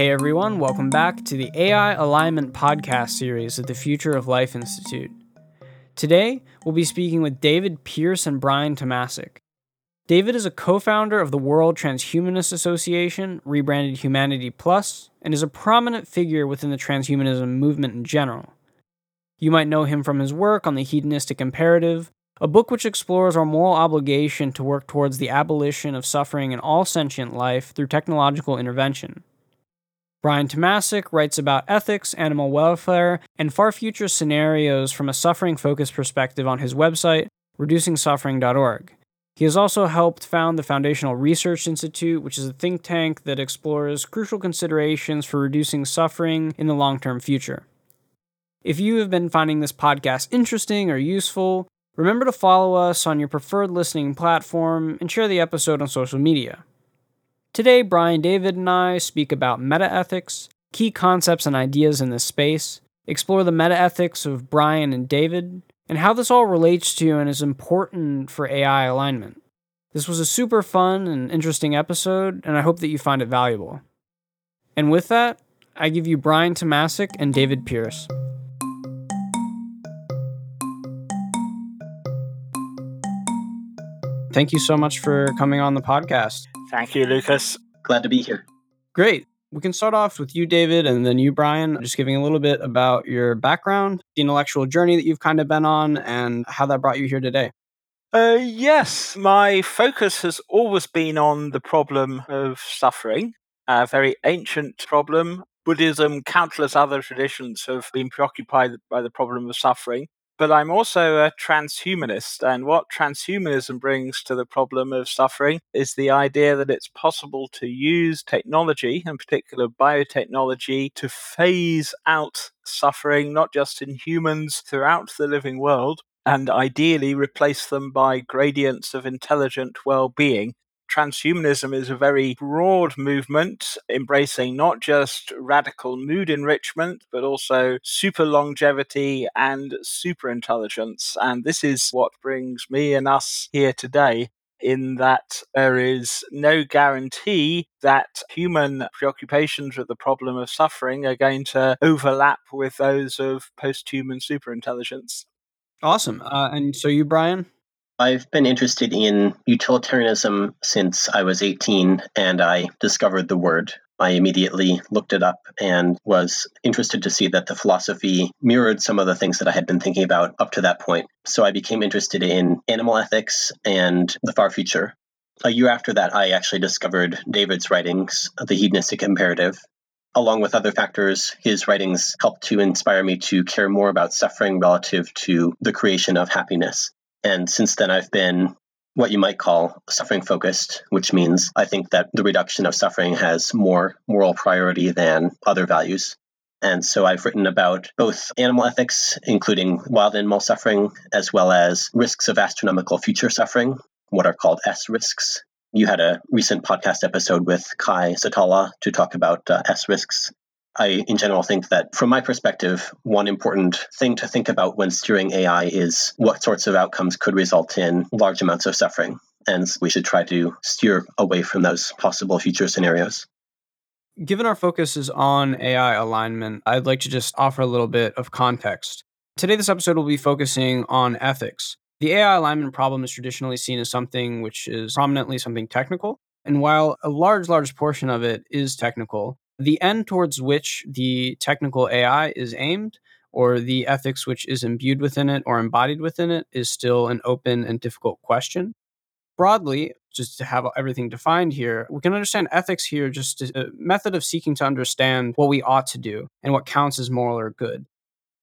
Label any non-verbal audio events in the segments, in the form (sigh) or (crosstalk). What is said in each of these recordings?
Hey everyone, welcome back to the AI Alignment podcast series at the Future of Life Institute. Today, we'll be speaking with David Pearce and Brian Tomasik. David is a co founder of the World Transhumanist Association, rebranded Humanity Plus, and is a prominent figure within the transhumanism movement in general. You might know him from his work on the hedonistic imperative, a book which explores our moral obligation to work towards the abolition of suffering in all sentient life through technological intervention. Brian Tomasik writes about ethics, animal welfare, and far future scenarios from a suffering focused perspective on his website, reducingsuffering.org. He has also helped found the Foundational Research Institute, which is a think tank that explores crucial considerations for reducing suffering in the long term future. If you have been finding this podcast interesting or useful, remember to follow us on your preferred listening platform and share the episode on social media. Today, Brian David and I speak about metaethics, key concepts and ideas in this space, explore the metaethics of Brian and David, and how this all relates to and is important for AI alignment. This was a super fun and interesting episode, and I hope that you find it valuable. And with that, I give you Brian Tomasik and David Pearce. Thank you so much for coming on the podcast. Thank you, Lucas. Glad to be here. Great. We can start off with you, David, and then you, Brian, just giving a little bit about your background, the intellectual journey that you've kind of been on, and how that brought you here today. Uh, yes, my focus has always been on the problem of suffering, a very ancient problem. Buddhism, countless other traditions have been preoccupied by the problem of suffering but I'm also a transhumanist. And what transhumanism brings to the problem of suffering is the idea that it's possible to use technology, in particular biotechnology, to phase out suffering, not just in humans, throughout the living world, and ideally replace them by gradients of intelligent well being transhumanism is a very broad movement embracing not just radical mood enrichment, but also super longevity and super intelligence. And this is what brings me and us here today. In that there is no guarantee that human preoccupations with the problem of suffering are going to overlap with those of post human superintelligence. Awesome. Uh, and so, you, Brian? I've been interested in utilitarianism since I was 18 and I discovered the word. I immediately looked it up and was interested to see that the philosophy mirrored some of the things that I had been thinking about up to that point. So I became interested in animal ethics and the far future. A year after that, I actually discovered David's writings, The Hedonistic Imperative. Along with other factors, his writings helped to inspire me to care more about suffering relative to the creation of happiness. And since then, I've been what you might call suffering focused, which means I think that the reduction of suffering has more moral priority than other values. And so I've written about both animal ethics, including wild animal suffering, as well as risks of astronomical future suffering, what are called S risks. You had a recent podcast episode with Kaj Sotala to talk about uh, S risks. I, in general, think that from my perspective, one important thing to think about when steering AI is what sorts of outcomes could result in large amounts of suffering. And we should try to steer away from those possible future scenarios. Given our focus is on AI alignment, I'd like to just offer a little bit of context. Today, this episode will be focusing on ethics. The AI alignment problem is traditionally seen as something which is prominently something technical. And while a large, large portion of it is technical, the end towards which the technical AI is aimed, or the ethics which is imbued within it or embodied within it, is still an open and difficult question. Broadly, just to have everything defined here, we can understand ethics here just a method of seeking to understand what we ought to do and what counts as moral or good.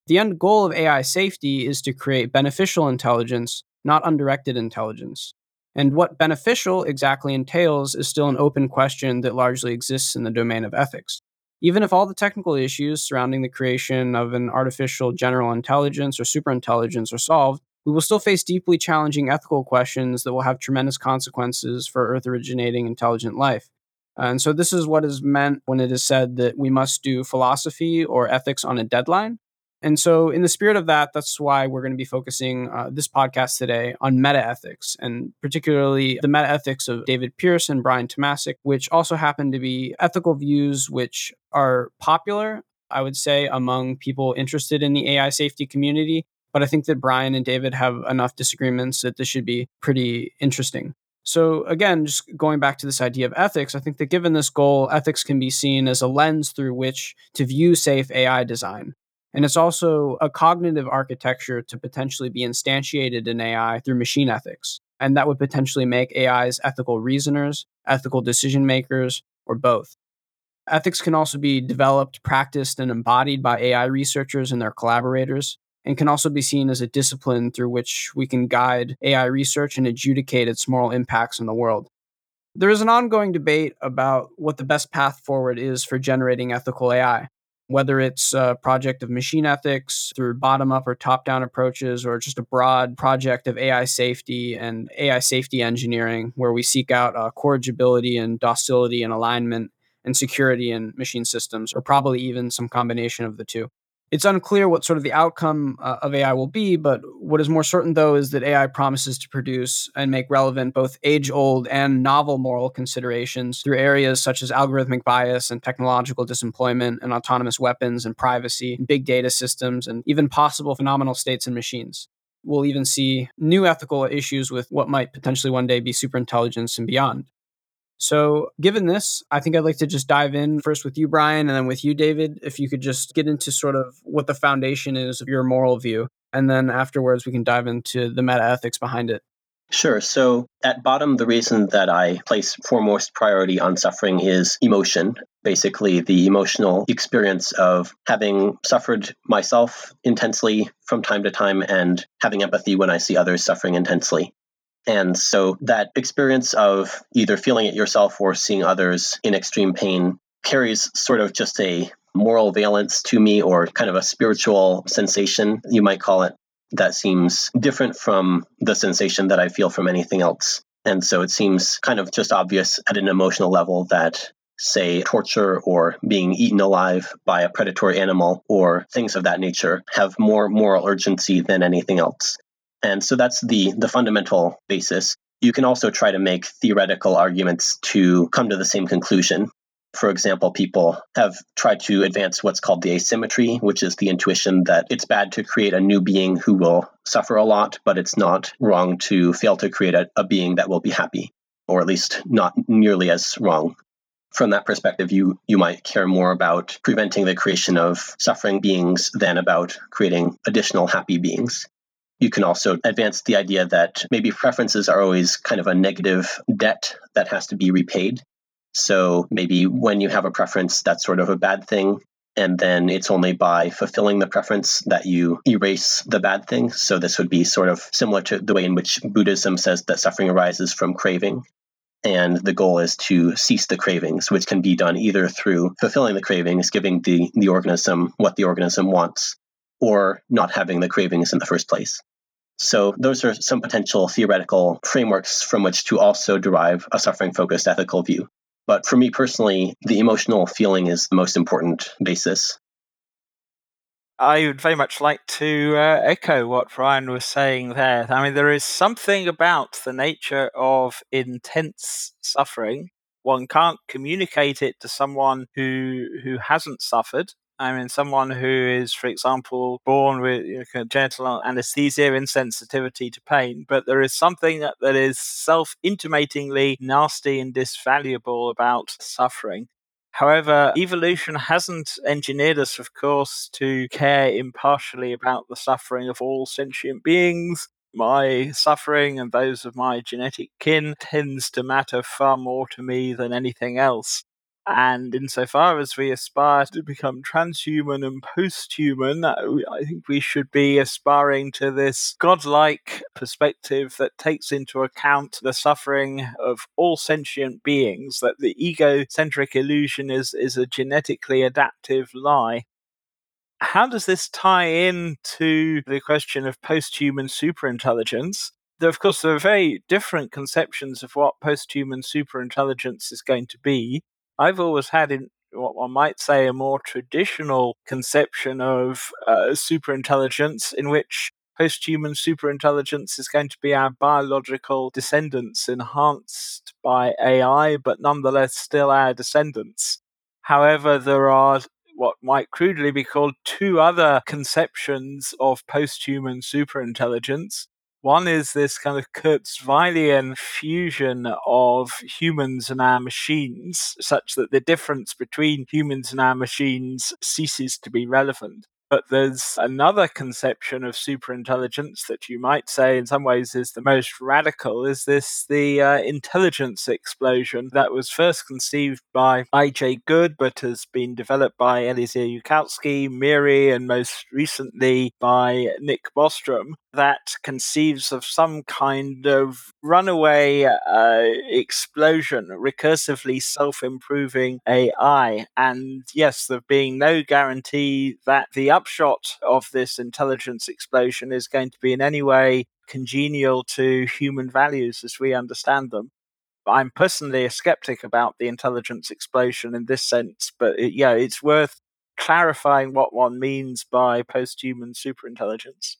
The end goal of AI safety is to create beneficial intelligence, not undirected intelligence. And what beneficial exactly entails is still an open question that largely exists in the domain of ethics. Even if all the technical issues surrounding the creation of an artificial general intelligence or superintelligence are solved, we will still face deeply challenging ethical questions that will have tremendous consequences for Earth originating intelligent life. And so, this is what is meant when it is said that we must do philosophy or ethics on a deadline. And so, in the spirit of that, that's why we're going to be focusing uh, this podcast today on meta ethics and particularly the meta ethics of David Pearce and Brian Tomasik, which also happen to be ethical views which are popular, I would say, among people interested in the AI safety community. But I think that Brian and David have enough disagreements that this should be pretty interesting. So, again, just going back to this idea of ethics, I think that given this goal, ethics can be seen as a lens through which to view safe AI design. And it's also a cognitive architecture to potentially be instantiated in AI through machine ethics. And that would potentially make AIs ethical reasoners, ethical decision makers, or both. Ethics can also be developed, practiced, and embodied by AI researchers and their collaborators, and can also be seen as a discipline through which we can guide AI research and adjudicate its moral impacts in the world. There is an ongoing debate about what the best path forward is for generating ethical AI whether it's a project of machine ethics through bottom up or top down approaches, or just a broad project of AI safety and AI safety engineering, where we seek out uh, corrigibility and docility and alignment and security in machine systems, or probably even some combination of the two. It's unclear what sort of the outcome uh, of AI will be, but what is more certain, though, is that AI promises to produce and make relevant both age old and novel moral considerations through areas such as algorithmic bias and technological disemployment and autonomous weapons and privacy, and big data systems, and even possible phenomenal states and machines. We'll even see new ethical issues with what might potentially one day be superintelligence and beyond. So, given this, I think I'd like to just dive in first with you, Brian, and then with you, David. If you could just get into sort of what the foundation is of your moral view. And then afterwards, we can dive into the meta ethics behind it. Sure. So, at bottom, the reason that I place foremost priority on suffering is emotion. Basically, the emotional experience of having suffered myself intensely from time to time and having empathy when I see others suffering intensely. And so that experience of either feeling it yourself or seeing others in extreme pain carries sort of just a moral valence to me or kind of a spiritual sensation, you might call it, that seems different from the sensation that I feel from anything else. And so it seems kind of just obvious at an emotional level that, say, torture or being eaten alive by a predatory animal or things of that nature have more moral urgency than anything else. And so that's the, the fundamental basis. You can also try to make theoretical arguments to come to the same conclusion. For example, people have tried to advance what's called the asymmetry, which is the intuition that it's bad to create a new being who will suffer a lot, but it's not wrong to fail to create a, a being that will be happy, or at least not nearly as wrong from that perspective, you you might care more about preventing the creation of suffering beings than about creating additional happy beings. You can also advance the idea that maybe preferences are always kind of a negative debt that has to be repaid. So maybe when you have a preference, that's sort of a bad thing. And then it's only by fulfilling the preference that you erase the bad thing. So this would be sort of similar to the way in which Buddhism says that suffering arises from craving. And the goal is to cease the cravings, which can be done either through fulfilling the cravings, giving the, the organism what the organism wants, or not having the cravings in the first place. So, those are some potential theoretical frameworks from which to also derive a suffering focused ethical view. But for me personally, the emotional feeling is the most important basis. I would very much like to uh, echo what Brian was saying there. I mean, there is something about the nature of intense suffering. One can't communicate it to someone who who hasn't suffered, I mean, someone who is, for example, born with you know, anesthesia, insensitivity to pain, but there is something that, that is self intimatingly nasty and disvaluable about suffering. However, evolution hasn't engineered us, of course, to care impartially about the suffering of all sentient beings. My suffering and those of my genetic kin tends to matter far more to me than anything else. And insofar as we aspire to become transhuman and posthuman, uh, I think we should be aspiring to this godlike perspective that takes into account the suffering of all sentient beings, that the egocentric illusion is, is a genetically adaptive lie. How does this tie in to the question of posthuman superintelligence? There, of course, there are very different conceptions of what posthuman superintelligence is going to be. I've always had in what one might say a more traditional conception of uh, superintelligence, in which post-human superintelligence is going to be our biological descendants enhanced by AI, but nonetheless still our descendants. However, there are what might crudely be called two other conceptions of post-human superintelligence. One is this kind of Kurzweilian fusion of humans and our machines, such that the difference between humans and our machines ceases to be relevant. But there's another conception of superintelligence that you might say, in some ways, is the most radical. Is this the uh, intelligence explosion that was first conceived by I.J. Good, but has been developed by Eliezer Yudkowsky, MIRI, and most recently by Nick Bostrom, that conceives of some kind of runaway uh, explosion, recursively self improving AI. And yes, there being no guarantee that the upshot of this intelligence explosion is going to be in any way congenial to human values as we understand them. I'm personally a skeptic about the intelligence explosion in this sense, but it, yeah, it's worth clarifying what one means by post human superintelligence.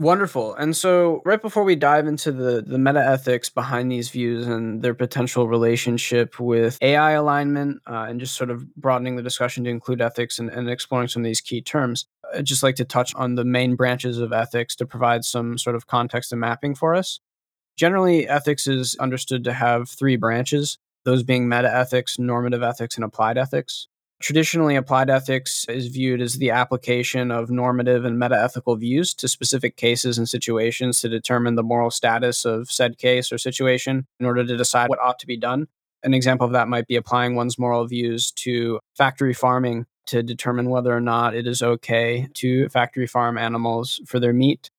Wonderful. And so, right before we dive into the, the meta ethics behind these views and their potential relationship with AI alignment, uh, and just sort of broadening the discussion to include ethics and, and exploring some of these key terms, I'd just like to touch on the main branches of ethics to provide some sort of context and mapping for us. Generally, ethics is understood to have three branches, those being meta ethics, normative ethics, and applied ethics. Traditionally, applied ethics is viewed as the application of normative and meta ethical views to specific cases and situations to determine the moral status of said case or situation in order to decide what ought to be done. An example of that might be applying one's moral views to factory farming to determine whether or not it is okay to factory farm animals for their meat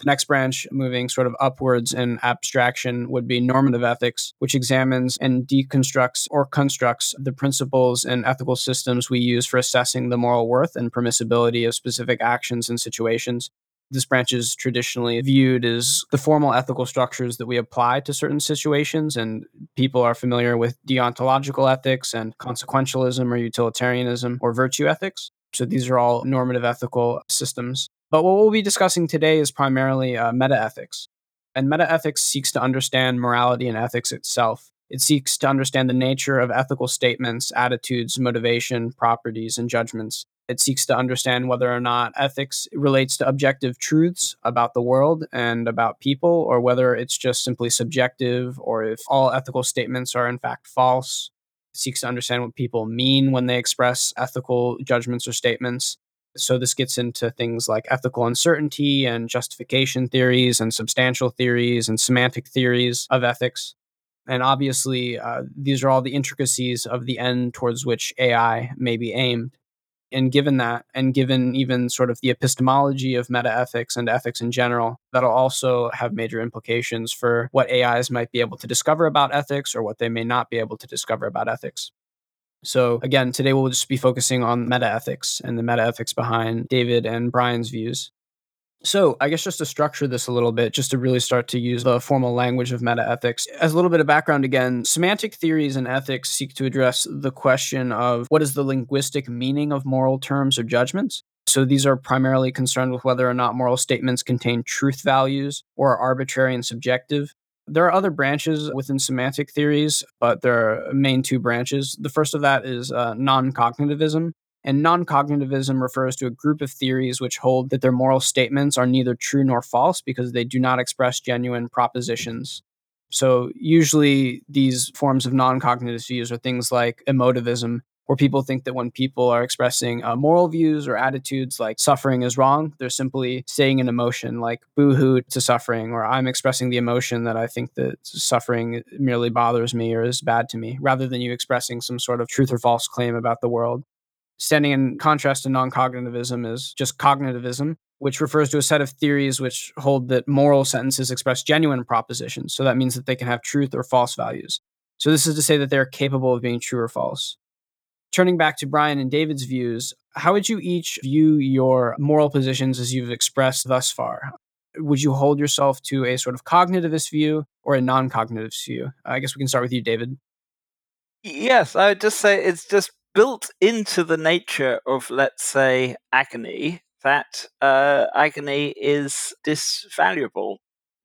the next branch, moving sort of upwards in abstraction, would be normative ethics, which examines and deconstructs or constructs the principles and ethical systems we use for assessing the moral worth and permissibility of specific actions and situations. This branch is traditionally viewed as the formal ethical structures that we apply to certain situations, and people are familiar with deontological ethics and consequentialism or utilitarianism or virtue ethics. So these are all normative ethical systems. But what we'll be discussing today is primarily uh, metaethics. And metaethics seeks to understand morality and ethics itself. It seeks to understand the nature of ethical statements, attitudes, motivation, properties, and judgments. It seeks to understand whether or not ethics relates to objective truths about the world and about people, or whether it's just simply subjective, or if all ethical statements are in fact false. It seeks to understand what people mean when they express ethical judgments or statements. So this gets into things like ethical uncertainty and justification theories and substantial theories and semantic theories of ethics. And obviously, uh, these are all the intricacies of the end towards which AI may be aimed. And given that, and given even sort of the epistemology of metaethics and ethics in general, that'll also have major implications for what AIs might be able to discover about ethics or what they may not be able to discover about ethics. So, again, today we'll just be focusing on meta ethics and the meta ethics behind David and Brian's views. So, I guess just to structure this a little bit, just to really start to use the formal language of meta ethics, as a little bit of background again, semantic theories and ethics seek to address the question of what is the linguistic meaning of moral terms or judgments. So, these are primarily concerned with whether or not moral statements contain truth values or are arbitrary and subjective. There are other branches within semantic theories, but there are main two branches. The first of that is uh, non cognitivism. And non cognitivism refers to a group of theories which hold that their moral statements are neither true nor false because they do not express genuine propositions. So, usually, these forms of non cognitive views are things like emotivism, where people think that when people are expressing uh, moral views or attitudes like suffering is wrong, they're simply saying an emotion like boohoo to suffering, or I'm expressing the emotion that I think that suffering merely bothers me or is bad to me, rather than you expressing some sort of truth or false claim about the world. Standing in contrast to non cognitivism is just cognitivism, which refers to a set of theories which hold that moral sentences express genuine propositions. So that means that they can have truth or false values. So this is to say that they're capable of being true or false turning back to Brian and David's views, how would you each view your moral positions as you've expressed thus far? Would you hold yourself to a sort of cognitivist view or a non cognitivist view? I guess we can start with you, David. Yes, I would just say it's just built into the nature of, let's say, agony that uh, agony is disvaluable.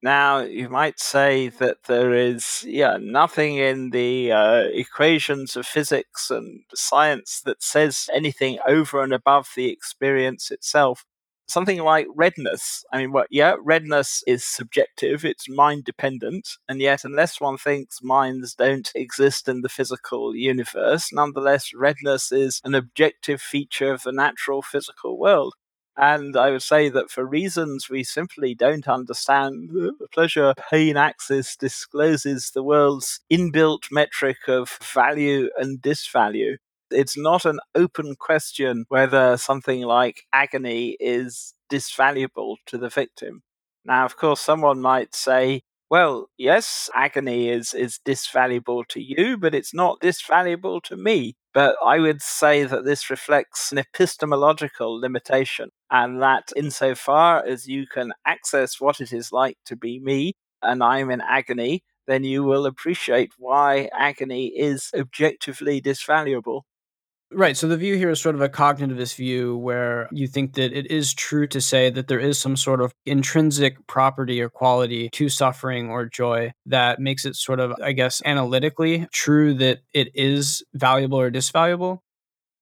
Now, you might say that there is yeah, nothing in the uh, equations of physics and science that says anything over and above the experience itself something like redness. I mean, what? Yeah, redness is subjective; it's mind dependent, and yet, unless one thinks minds don't exist in the physical universe, nonetheless, redness is an objective feature of the natural physical world. And I would say that for reasons we simply don't understand, the pleasure pain axis discloses the world's inbuilt metric of value and disvalue it's not an open question whether something like agony is disvaluable to the victim. Now, of course, someone might say, well, yes, agony is, is disvaluable to you, but it's not disvaluable to me. But I would say that this reflects an epistemological limitation, and that insofar as you can access what it is like to be me, and I'm in agony, then you will appreciate why agony is objectively disvaluable. Right. So the view here is sort of a cognitivist view where you think that it is true to say that there is some sort of intrinsic property or quality to suffering or joy that makes it sort of, I guess, analytically true that it is valuable or disvaluable.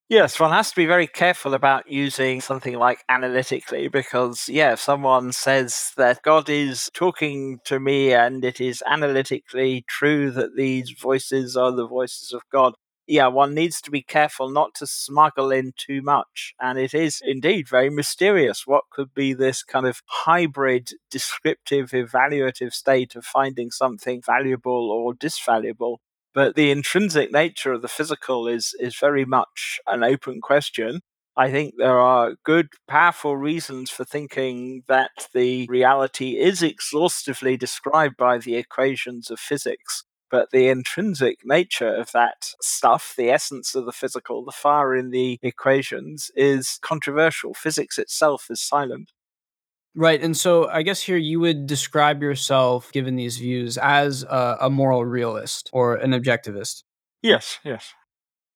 Yes, one has to be very careful about using something like analytically because, yeah, if someone says that God is talking to me and it is analytically true that these voices are the voices of God, yeah, one needs to be careful not to smuggle in too much. And it is mm. indeed very mysterious what could be this kind of hybrid descriptive evaluative state of finding something valuable or disvaluable. But the intrinsic nature of the physical is, is very much an open question. I think there are good, powerful reasons for thinking that the reality is exhaustively described by the equations of physics but the intrinsic nature of that stuff, the essence of the physical, the fire in the equations, is controversial. Physics itself is silent. Right. And so I guess here you would describe yourself, given these views, as a, a moral realist or an objectivist. Yes, yes.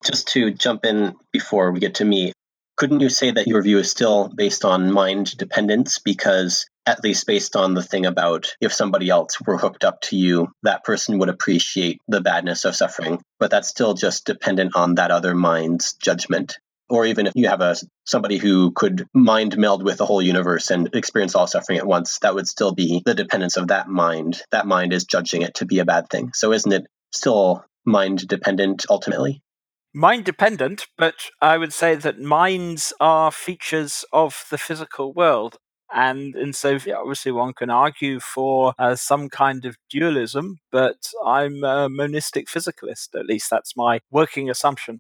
Just to jump in before we get to me, couldn't you say that your view is still based on mind dependence because at least based on the thing about if somebody else were hooked up to you, that person would appreciate the badness of suffering. But that's still just dependent on that other mind's judgment. Or even if you have a somebody who could mind meld with the whole universe and experience all suffering at once, that would still be the dependence of that mind. That mind is judging it to be a bad thing. So isn't it still mind dependent ultimately? Mind dependent, but I would say that minds are features of the physical world and in so obviously one can argue for uh, some kind of dualism, but I'm a monistic physicalist. At least that's my working assumption.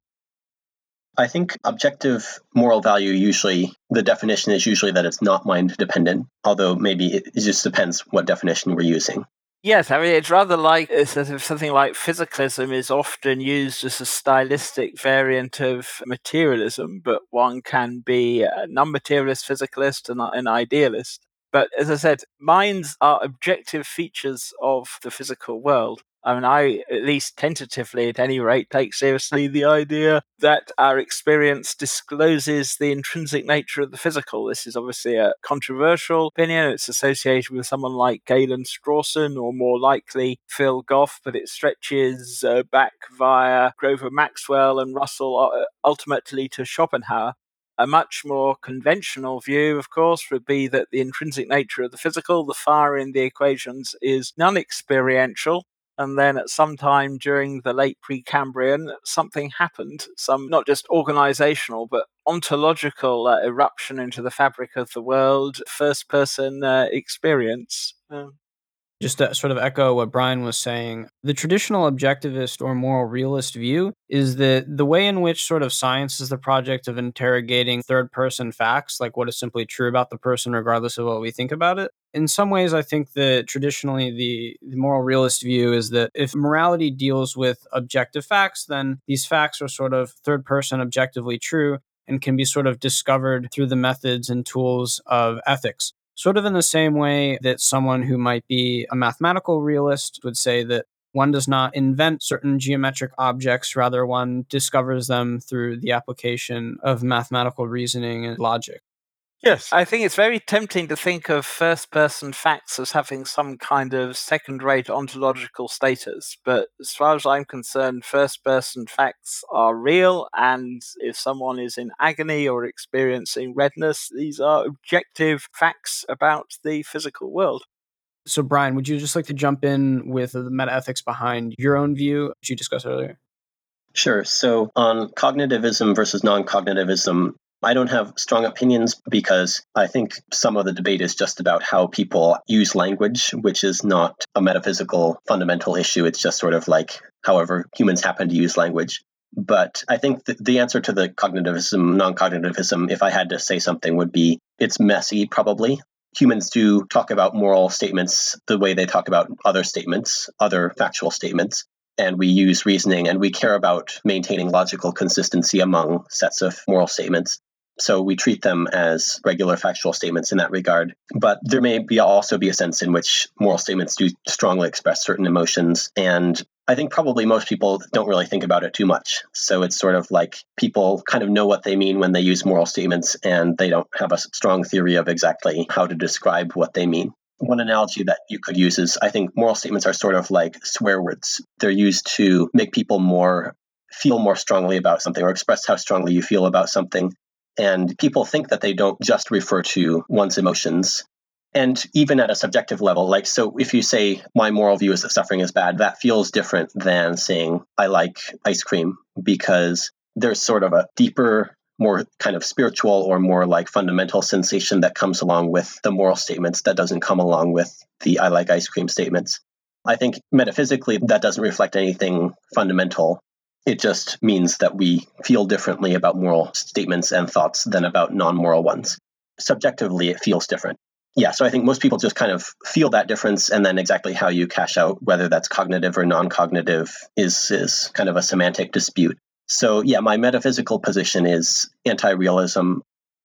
I think objective moral value usually, the definition is usually that it's not mind dependent, although maybe it just depends what definition we're using. Yes, I mean, it's rather like sort of something like physicalism is often used as a stylistic variant of materialism, but one can be a non materialist physicalist and an idealist. But as I said, minds are objective features of the physical world. I mean, I at least tentatively, at any rate, take seriously the idea that our experience discloses the intrinsic nature of the physical. This is obviously a controversial opinion. It's associated with someone like Galen Strawson or more likely Phil Goff, but it stretches uh, back via Grover Maxwell and Russell, uh, ultimately to Schopenhauer. A much more conventional view, of course, would be that the intrinsic nature of the physical, the fire in the equations, is non experiential and then at some time during the late Precambrian, something happened. Some not just organizational, but ontological uh, eruption into the fabric of the world, first person uh, experience. Um, just to sort of echo what Brian was saying, the traditional objectivist or moral realist view is that the way in which sort of science is the project of interrogating third person facts, like what is simply true about the person, regardless of what we think about it. In some ways, I think that traditionally the, the moral realist view is that if morality deals with objective facts, then these facts are sort of third person objectively true and can be sort of discovered through the methods and tools of ethics sort of in the same way that someone who might be a mathematical realist would say that One does not invent certain geometric objects, rather, one discovers them through the application of mathematical reasoning and logic. Yes, I think it's very tempting to think of first person facts as having some kind of second rate ontological status. But as far as I'm concerned, first person facts are real. And if someone is in agony or experiencing redness, these are objective facts about the physical world. So, Brian, would you just like to jump in with the meta ethics behind your own view, which you discussed earlier? Sure. So, on cognitivism versus non cognitivism, I don't have strong opinions because I think some of the debate is just about how people use language, which is not a metaphysical fundamental issue. It's just sort of like however humans happen to use language. But I think the answer to the cognitivism, non cognitivism, if I had to say something, would be it's messy, probably. Humans do talk about moral statements the way they talk about other statements, other factual statements and we use reasoning and we care about maintaining logical consistency among sets of moral statements. So we treat them as regular factual statements in that regard. But there may be also be a sense in which moral statements do strongly express certain emotions. And I think probably most people don't really think about it too much. So it's sort of like people kind of know what they mean when they use moral statements and they don't have a strong theory of exactly how to describe what they mean. One analogy that you could use is I think moral statements are sort of like swear words. They're used to make people more feel more strongly about something or express how strongly you feel about something. And people think that they don't just refer to one's emotions. And even at a subjective level, like, so if you say, my moral view is that suffering is bad, that feels different than saying, I like ice cream, because there's sort of a deeper, more kind of spiritual or more like fundamental sensation that comes along with the moral statements that doesn't come along with the I like ice cream statements. I think metaphysically, that doesn't reflect anything fundamental it just means that we feel differently about moral statements and thoughts than about non moral ones. Subjectively, it feels different. Yeah, so I think most people just kind of feel that difference, and then exactly how you cash out, whether that's cognitive or non cognitive, is, is kind of a semantic dispute. So, yeah, my metaphysical position is anti realism.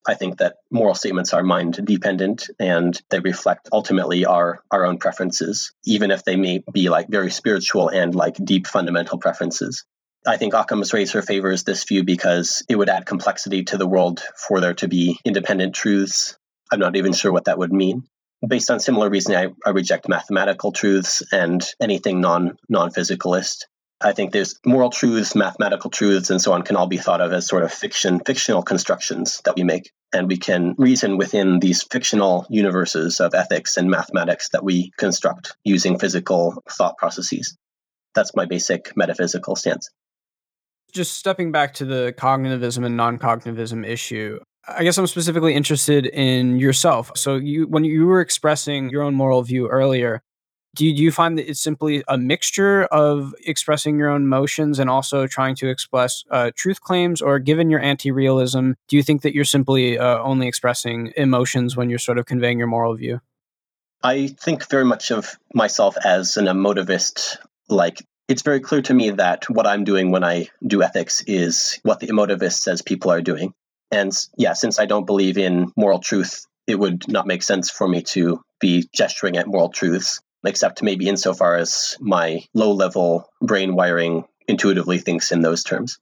I think that moral statements are mind dependent and they reflect ultimately our, our own preferences, even if they may be like very spiritual and like deep fundamental preferences. I think Occam's razor favors this view because it would add complexity to the world for there to be independent truths. I'm not even sure what that would mean. Based on similar reasoning, I, I reject mathematical truths and anything non non physicalist. I think there's moral truths, mathematical truths, and so on can all be thought of as sort of fiction, fictional constructions that we make. And we can reason within these fictional universes of ethics and mathematics that we construct using physical thought processes. That's my basic metaphysical stance just stepping back to the cognitivism and non-cognitivism issue i guess i'm specifically interested in yourself. So you when you were expressing your own moral view earlier do you, do you find that it's simply a mixture of expressing your own emotions and also trying to express uh, truth claims? Or given your anti-realism do you think that you're simply uh, only expressing emotions when you're sort of conveying your moral view? I think very much of myself as an emotivist like it's very clear to me that what I'm doing when I do ethics is what the emotivist says people are doing. And yeah, since I don't believe in moral truth, it would not make sense for me to be gesturing at moral truths, except maybe insofar as my low level brain wiring intuitively thinks in those terms.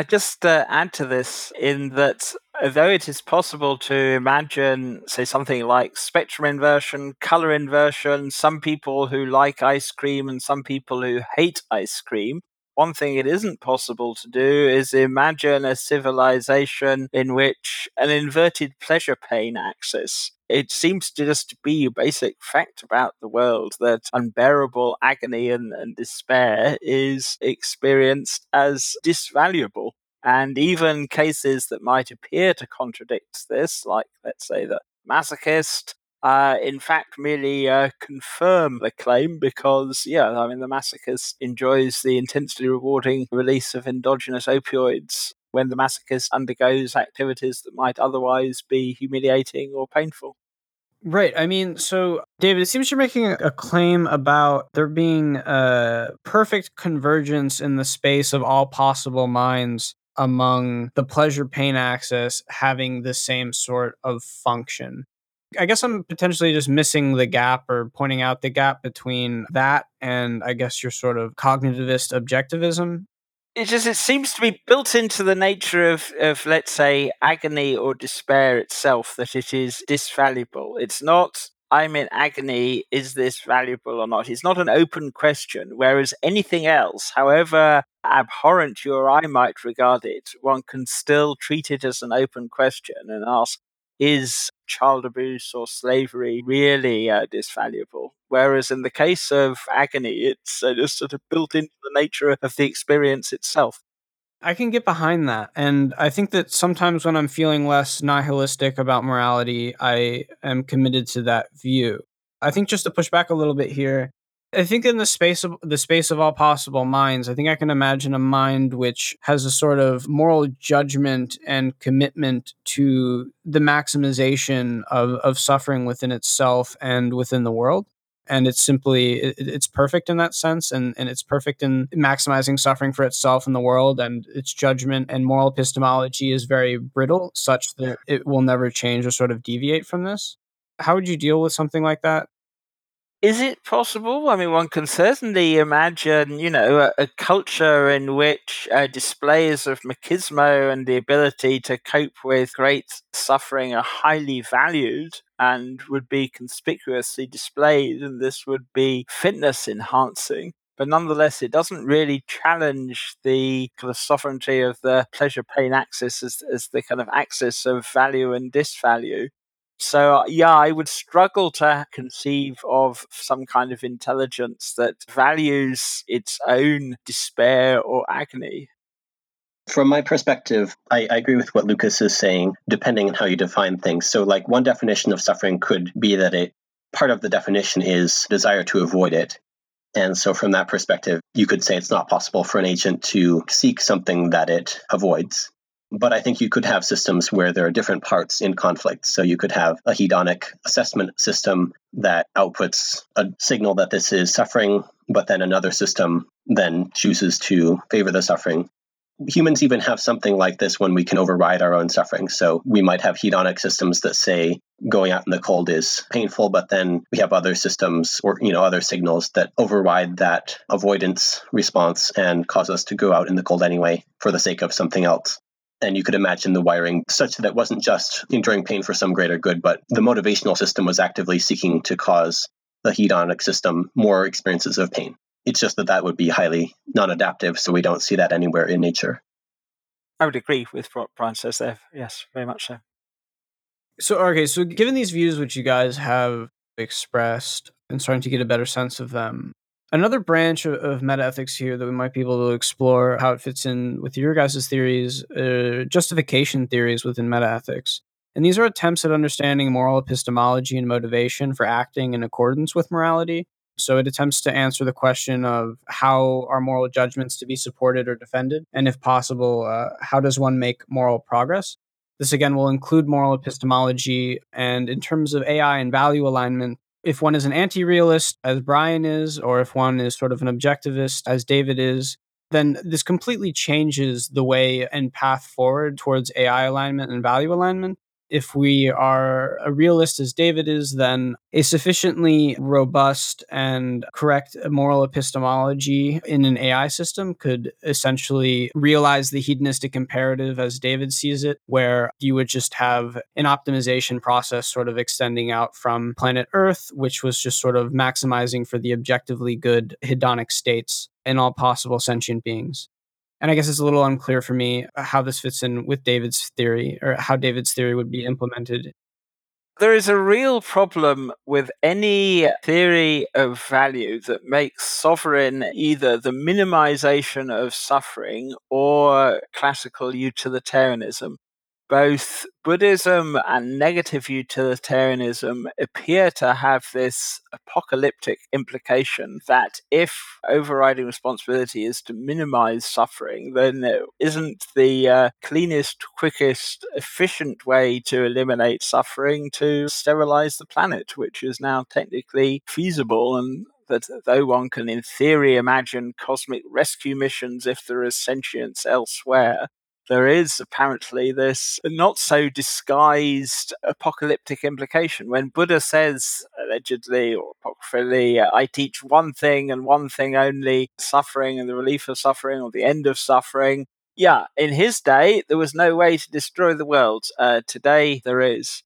I just uh, add to this in that although it is possible to imagine, say, something like spectrum inversion, color inversion, some people who like ice cream and some people who hate ice cream, one thing it isn't possible to do is imagine a civilization in which an inverted pleasure pain axis. It seems to just be a basic fact about the world that unbearable agony and, and despair is experienced as disvaluable. And even cases that might appear to contradict this, like, let's say, the masochist, uh, in fact, merely uh, confirm the claim because, yeah, I mean, the masochist enjoys the intensely rewarding release of endogenous opioids when the masochist undergoes activities that might otherwise be humiliating or painful. Right. I mean, so David, it seems you're making a claim about there being a perfect convergence in the space of all possible minds among the pleasure pain axis having the same sort of function. I guess I'm potentially just missing the gap or pointing out the gap between that and I guess your sort of cognitivist objectivism. It just it seems to be built into the nature of, of let's say agony or despair itself that it is disvaluable. It's not I'm in agony, is this valuable or not? It's not an open question, whereas anything else, however abhorrent you or I might regard it, one can still treat it as an open question and ask, is child abuse or slavery really uh, disvaluable? Whereas in the case of agony, it's uh, just sort of built into the nature of the experience itself. I can get behind that. And I think that sometimes when I'm feeling less nihilistic about morality, I am committed to that view. I think just to push back a little bit here, I think in the space of the space of all possible minds, I think I can imagine a mind which has a sort of moral judgment and commitment to the maximization of, of suffering within itself and within the world. And it's simply it, it's perfect in that sense and, and it's perfect in maximizing suffering for itself and the world and its judgment and moral epistemology is very brittle such that it will never change or sort of deviate from this. How would you deal with something like that is it possible? I mean, one can certainly imagine, you know, a, a culture in which uh, displays of machismo and the ability to cope with great suffering are highly valued and would be conspicuously displayed, and this would be fitness enhancing. But nonetheless, it doesn't really challenge the kind of sovereignty of the pleasure pain axis as, as the kind of axis of value and disvalue. So, yeah, I would struggle to conceive of some kind of intelligence that values its own despair or agony. From my perspective, I, I, agree with what Lucas is saying, depending on how you define things. So, like, one definition of suffering could be that it part of the definition is desire to avoid it. And so, from that perspective, you could say it's not possible for an agent to seek something that it avoids. But I think you could have systems where there are different parts in conflict. So you could have a hedonic assessment system that outputs a signal that this is suffering, but then another system then chooses to favor the suffering. Humans even have something like this when we can override our own suffering. So we might have hedonic systems that say going out in the cold is painful, but then we have other systems or you know other signals that override that avoidance response and cause us to go out in the cold anyway for the sake of something else. And you could imagine the wiring such that it wasn't just enduring pain for some greater good, but the motivational system was actively seeking to cause the hedonic system more experiences of pain. It's just that that would be highly non adaptive, so we don't see that anywhere in nature. I would agree with what Brian says there. Yes, very much so. So, okay, so given these views which you guys have expressed and starting to get a better sense of them, Another branch of, of metaethics here that we might be able to explore how it fits in with your guys' theories, uh, justification theories within metaethics. And these are attempts at understanding moral epistemology and motivation for acting in accordance with morality. So it attempts to answer the question of how are moral judgments to be supported or defended, and if possible, uh, how does one make moral progress? This again will include moral epistemology, and in terms of AI and value alignment, if one is an anti realist, as Brian is, or if one is sort of an objectivist, as David is, then this completely changes the way and path forward towards AI alignment and value alignment if we are a realist as David is, then a sufficiently robust and correct moral epistemology in an AI system could essentially realize the hedonistic imperative as David sees it, where you would just have an optimization process sort of extending out from planet Earth, which was just sort of maximizing for the objectively good hedonic states in all possible sentient beings. And I guess it's a little unclear for me uh, how this fits in with David's theory or how David's theory would be implemented. There is a real problem with any theory of value that makes sovereign either the minimization of suffering or classical utilitarianism both Buddhism and negative utilitarianism appear to have this apocalyptic implication that if overriding responsibility is to minimize suffering, then it isn't the uh, cleanest, quickest, efficient way to eliminate suffering to sterilize the planet, which is now technically feasible and that though one can in theory imagine cosmic rescue missions if there is sentience elsewhere, there is apparently this not so disguised apocalyptic implication. When Buddha says, allegedly or apocryphally, I teach one thing and one thing only suffering and the relief of suffering or the end of suffering. Yeah, in his day, there was no way to destroy the world. Uh, today, there is.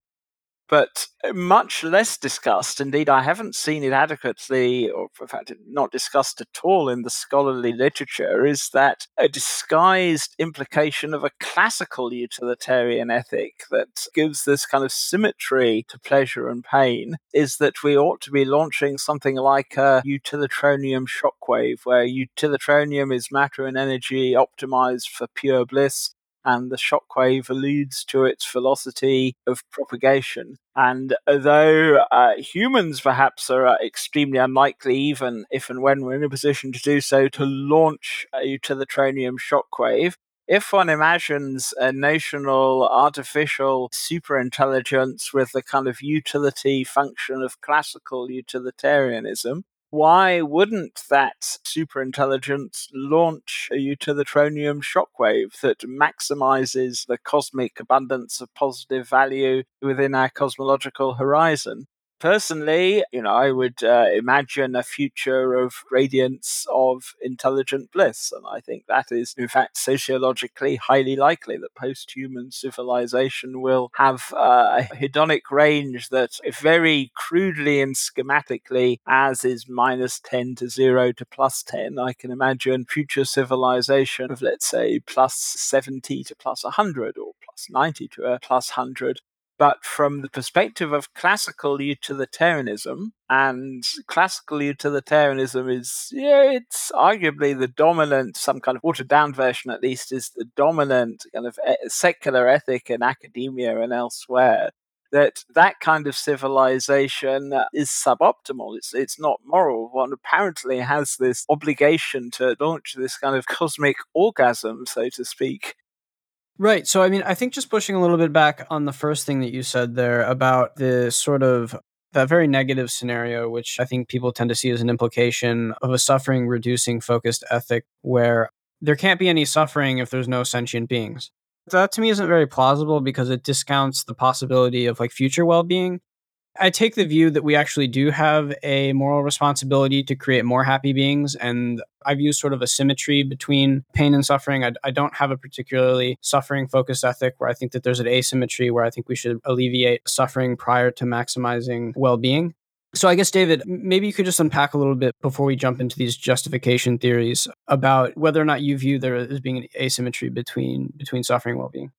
But uh, much less discussed, indeed, I haven't seen it adequately, or in fact, not discussed at all in the scholarly literature, is that a disguised implication of a classical utilitarian ethic that gives this kind of symmetry to pleasure and pain is that we ought to be launching something like a utilitronium shockwave, where utilitronium is matter and energy optimized for pure bliss and the shockwave alludes to its velocity of propagation. And although uh, humans perhaps are uh, extremely unlikely, even if and when we're in a position to do so, to launch a utilitronium shockwave, if one imagines a notional artificial superintelligence with the kind of utility function of classical utilitarianism, why wouldn't that superintelligence launch a utilitronium shockwave that maximizes the cosmic abundance of positive value within our cosmological horizon? Personally, you know, I would uh, imagine a future of gradients of intelligent bliss. And I think that is, in fact, sociologically highly likely that post human civilization will have uh, a hedonic range that, if very crudely and schematically, as is minus 10 to 0 to plus 10, I can imagine future civilization of, let's say, plus 70 to plus 100 or plus 90 to a plus 100 but from the perspective of classical utilitarianism, and classical utilitarianism is, yeah, it's arguably the dominant, some kind of watered down version at least, is the dominant kind of eh, secular ethic in academia and elsewhere. That that kind of civilization is suboptimal. It's it's not moral. One apparently has this obligation to launch this kind of cosmic orgasm, so to speak, Right. So, I mean, I think just pushing a little bit back on the first thing that you said there about the sort of that very negative scenario, which I think people tend to see as an implication of a suffering reducing focused ethic where there can't be any suffering if there's no sentient beings. That to me isn't very plausible because it discounts the possibility of like future well being. I take the view that we actually do have a moral responsibility to create more happy beings. And I view sort of a symmetry between pain and suffering. I, I don't have a particularly suffering focused ethic where I think that there's an asymmetry where I think we should alleviate suffering prior to maximizing well being. So I guess David, maybe you could just unpack a little bit before we jump into these justification theories about whether or not you view there as being an asymmetry between between suffering and well-being.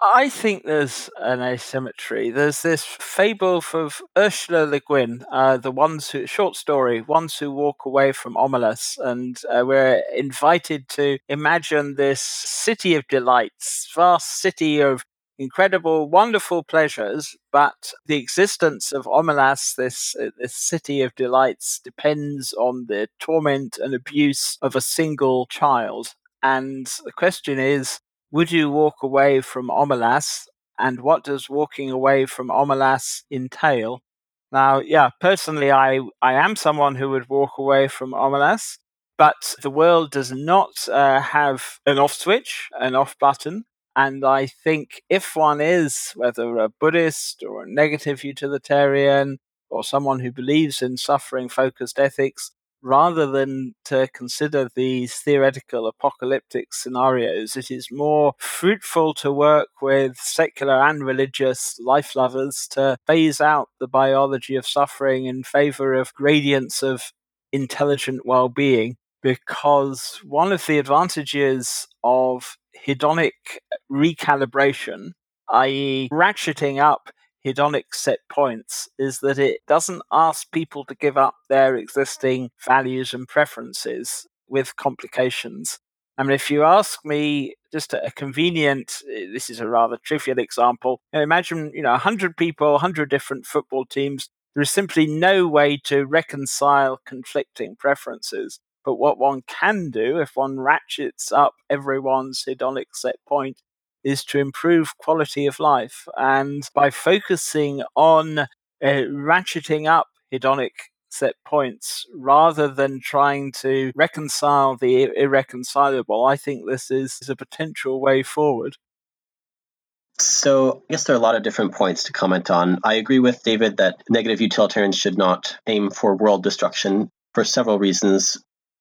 I think there's an asymmetry. There's this fable of Ursula Le Guin, uh, the ones who short story, ones who walk away from Omelas, and uh, we're invited to imagine this city of delights, vast city of incredible, wonderful pleasures, but the existence of Omelas, this, uh, this city of delights, depends on the torment and abuse of a single child. And the question is, would you walk away from Omelas? And what does walking away from Omelas entail? Now, yeah, personally, I, I am someone who would walk away from Omelas, but the world does not uh, have an off switch, an off button. And I think if one is, whether a Buddhist or a negative utilitarian or someone who believes in suffering focused ethics, rather than to consider these theoretical apocalyptic scenarios, it is more fruitful to work with secular and religious life lovers to phase out the biology of suffering in favor of gradients of intelligent well being. Because one of the advantages of hedonic recalibration, i.e., ratcheting up hedonic set points is that it doesn't ask people to give up their existing values and preferences with complications. I mean, if you ask me just a, convenient, this is a rather trivial example. Imagine, you know, 100 people, 100 different football teams. There is simply no way to reconcile conflicting preferences. But what one can do, if one ratchets up everyone's hedonic set point, is to improve quality of life. And by focusing on uh, ratcheting up hedonic set points rather than trying to reconcile the irreconcilable. I think this is, is a potential way forward. So, I guess there are a lot of different points to comment on. I agree with David that negative utilitarians should not aim for world destruction for several reasons.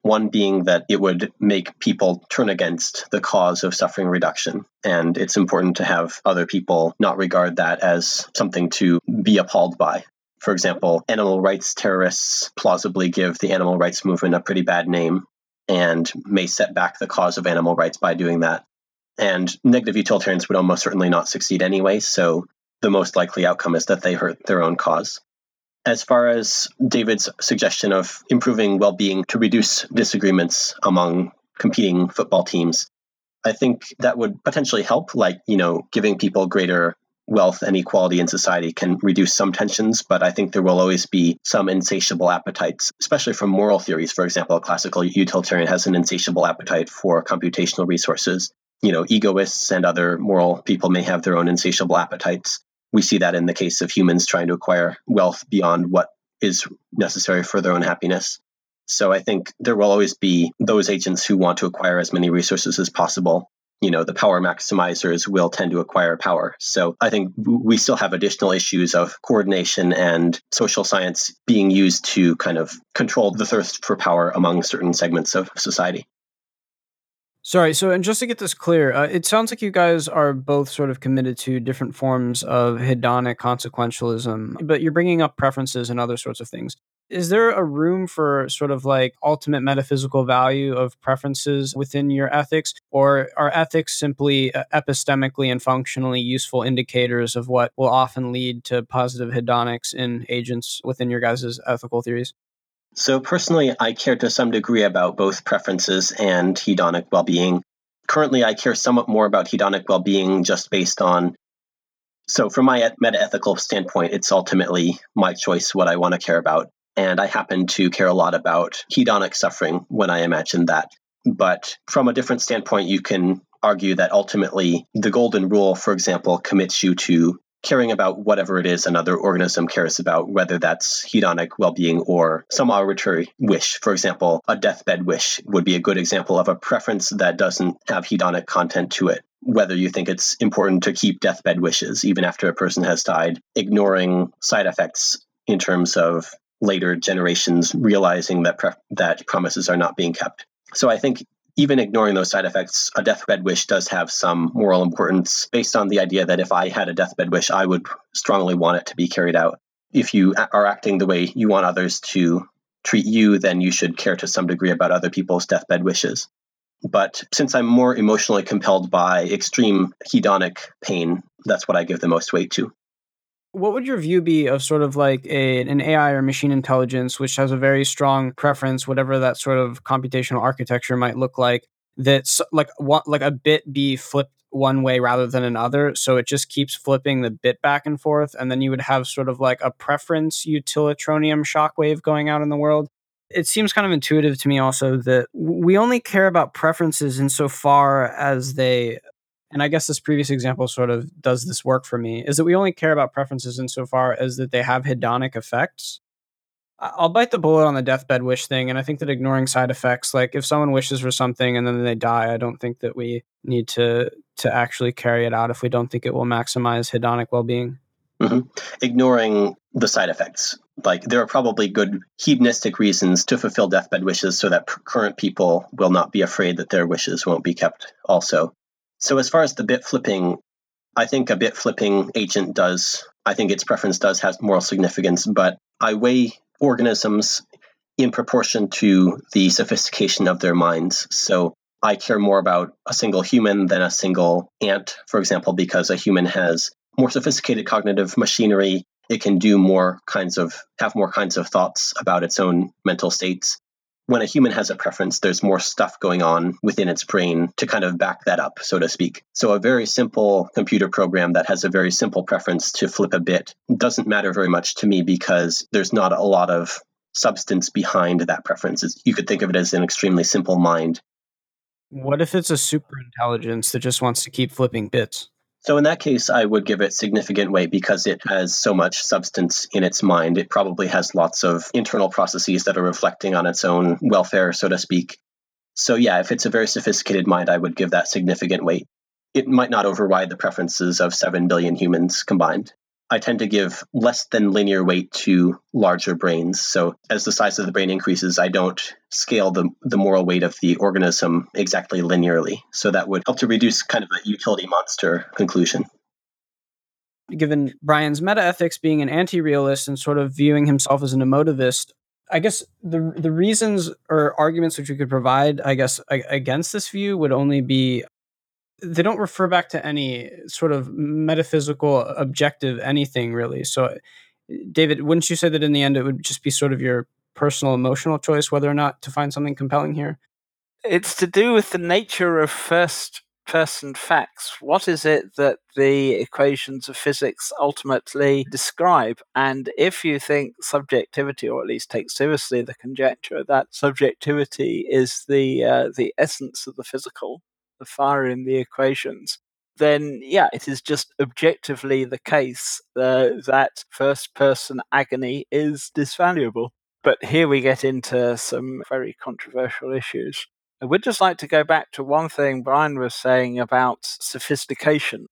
One being that it would make people turn against the cause of suffering reduction. And it's important to have other people not regard that as something to be appalled by. For example, animal rights terrorists plausibly give the animal rights movement a pretty bad name and may set back the cause of animal rights by doing that. And negative utilitarians would almost certainly not succeed anyway, so the most likely outcome is that they hurt their own cause. As far as David's suggestion of improving well being to reduce disagreements among competing football teams, I think that would potentially help, like, you know, giving people greater wealth and equality in society can reduce some tensions, but I think there will always be some insatiable appetites, especially from moral theories. For example, a classical utilitarian has an insatiable appetite for computational resources you know, egoists and other moral people may have their own insatiable appetites. We see that in the case of humans trying to acquire wealth beyond what is necessary for their own happiness. So I think there will always be those agents who want to acquire as many resources as possible. You know, the power maximizers will tend to acquire power. So I think we still have additional issues of coordination and social science being used to kind of control the thirst for power among certain segments of society. Sorry, so and just to get this clear, uh, it sounds like you guys are both sort of committed to different forms of hedonic consequentialism, but you're bringing up preferences and other sorts of things. Is there a room for sort of like ultimate metaphysical value of preferences within your ethics, or are ethics simply uh, epistemically and functionally useful indicators of what will often lead to positive hedonics in agents within your guys' ethical theories? So, personally, I care to some degree about both preferences and hedonic well being. Currently, I care somewhat more about hedonic well being just based on. So, from my meta ethical standpoint, it's ultimately my choice what I want to care about. And I happen to care a lot about hedonic suffering when I imagine that. But from a different standpoint, you can argue that ultimately the golden rule, for example, commits you to caring about whatever it is another organism cares about, whether that's hedonic well being or some arbitrary wish. For example, a deathbed wish would be a good example of a preference that doesn't have hedonic content to it. Whether you think it's important to keep deathbed wishes even after a person has died, ignoring side effects in terms of later generations realizing that pre- that promises are not being kept. So I think even ignoring those side effects, a deathbed wish does have some moral importance based on the idea that if I had a deathbed wish, I would strongly want it to be carried out. If you are acting the way you want others to treat you, then you should care to some degree about other people's deathbed wishes. But since I'm more emotionally compelled by extreme hedonic pain, that's what I give the most weight to what would your view be of sort of like a, an AI or machine intelligence, which has a very strong preference, whatever that sort of computational architecture might look like, that's like what like a bit be flipped one way rather than another, so it just keeps flipping the bit back and forth, and then you would have sort of like a preference utilitronium shockwave going out in the world. It seems kind of intuitive to me also that we only care about preferences insofar as they and I guess this previous example sort of does this work for me, is that we only care about preferences insofar as that they have hedonic effects. I'll bite the bullet on the deathbed wish thing, and I think that ignoring side effects, like if someone wishes for something and then they die, I don't think that we need to to actually carry it out if we don't think it will maximize hedonic well being. Mm-hmm. Ignoring the side effects, like there are probably good hedonistic reasons to fulfill deathbed wishes, so that current people will not be afraid that their wishes won't be kept. Also, so as far as the bit flipping, I think a bit flipping agent does, I think its preference does have moral significance, but I weigh organisms in proportion to the sophistication of their minds. So I care more about a single human than a single ant, for example, because a human has more sophisticated cognitive machinery. It can do more kinds of, have more kinds of thoughts about its own mental states when a human has a preference, there's more stuff going on within its brain to kind of back that up, so to speak. So, a very simple computer program that has a very simple preference to flip a bit doesn't matter very much to me because there's not a lot of substance behind that preference. You could think of it as an extremely simple mind. What if it's a super intelligence that just wants to keep flipping bits? So, in that case, I would give it significant weight because it has so much substance in its mind. It probably has lots of internal processes that are reflecting on its own welfare, so to speak. So, yeah, if it's a very sophisticated mind, I would give that significant weight. It might not override the preferences of 7 billion humans combined. I tend to give less than linear weight to larger brains. So as the size of the brain increases, I don't scale the, the moral weight of the organism exactly linearly. So that would help to reduce kind of a utility monster conclusion. Given Brian's metaethics being an anti-realist and sort of viewing himself as an emotivist, I guess the the reasons or arguments which we could provide, I guess, against this view would only be they don't refer back to any sort of metaphysical objective anything really. So david wouldn't you say that in the end it would just be sort of your personal emotional choice whether or not to find something compelling here? It's to do with the nature of first person facts. What is it that the equations of physics ultimately describe? And if you think subjectivity or at least take seriously the conjecture that subjectivity is the uh, the essence of the physical the fire in the equations, then yeah, it is just objectively the case uh, that first person agony is disvaluable. But here we get into some very controversial issues. I would just like to go back to one thing Brian was saying about sophistication.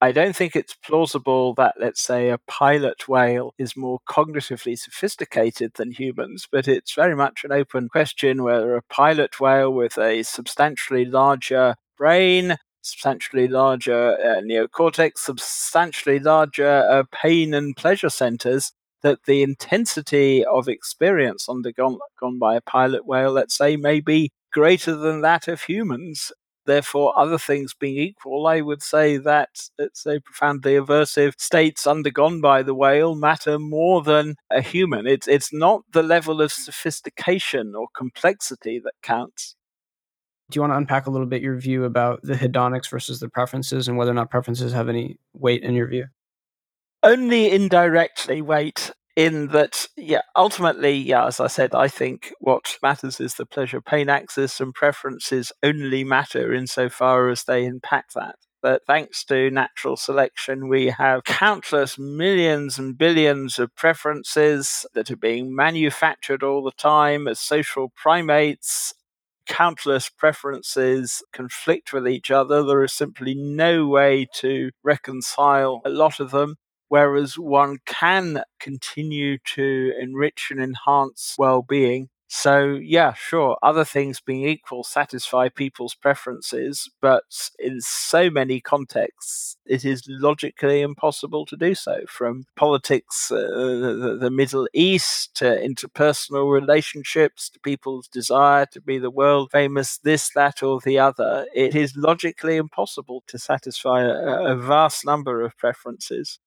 I don't think it's plausible that, let's say, a pilot whale is more cognitively sophisticated than humans, but it's very much an open question whether a pilot whale with a substantially larger brain, substantially larger uh, neocortex, substantially larger uh, pain and pleasure centers, that the intensity of experience undergone by a pilot whale, let's say, may be greater than that of humans. Therefore, other things being equal, I would say that, let's say, profoundly aversive states undergone by the whale matter more than a human. It's, it's not the level of sophistication or complexity that counts. Do you want to unpack a little bit your view about the hedonics versus the preferences and whether or not preferences have any weight in your view? Only indirectly weight in that, yeah, ultimately, yeah, as I said, I think what matters is the pleasure pain axis, and preferences only matter insofar as they impact that. But thanks to natural selection, we have countless millions and billions of preferences that are being manufactured all the time as social primates countless preferences conflict with each other. There is simply no way to reconcile a lot of them. Whereas one can continue to enrich and enhance well being so, yeah, sure, other things being equal satisfy people's preferences, but in so many contexts, it is logically impossible to do so. From politics, uh, the, the Middle East, to interpersonal relationships, to people's desire to be the world famous, this, that, or the other, it is logically impossible to satisfy a, a vast number of preferences.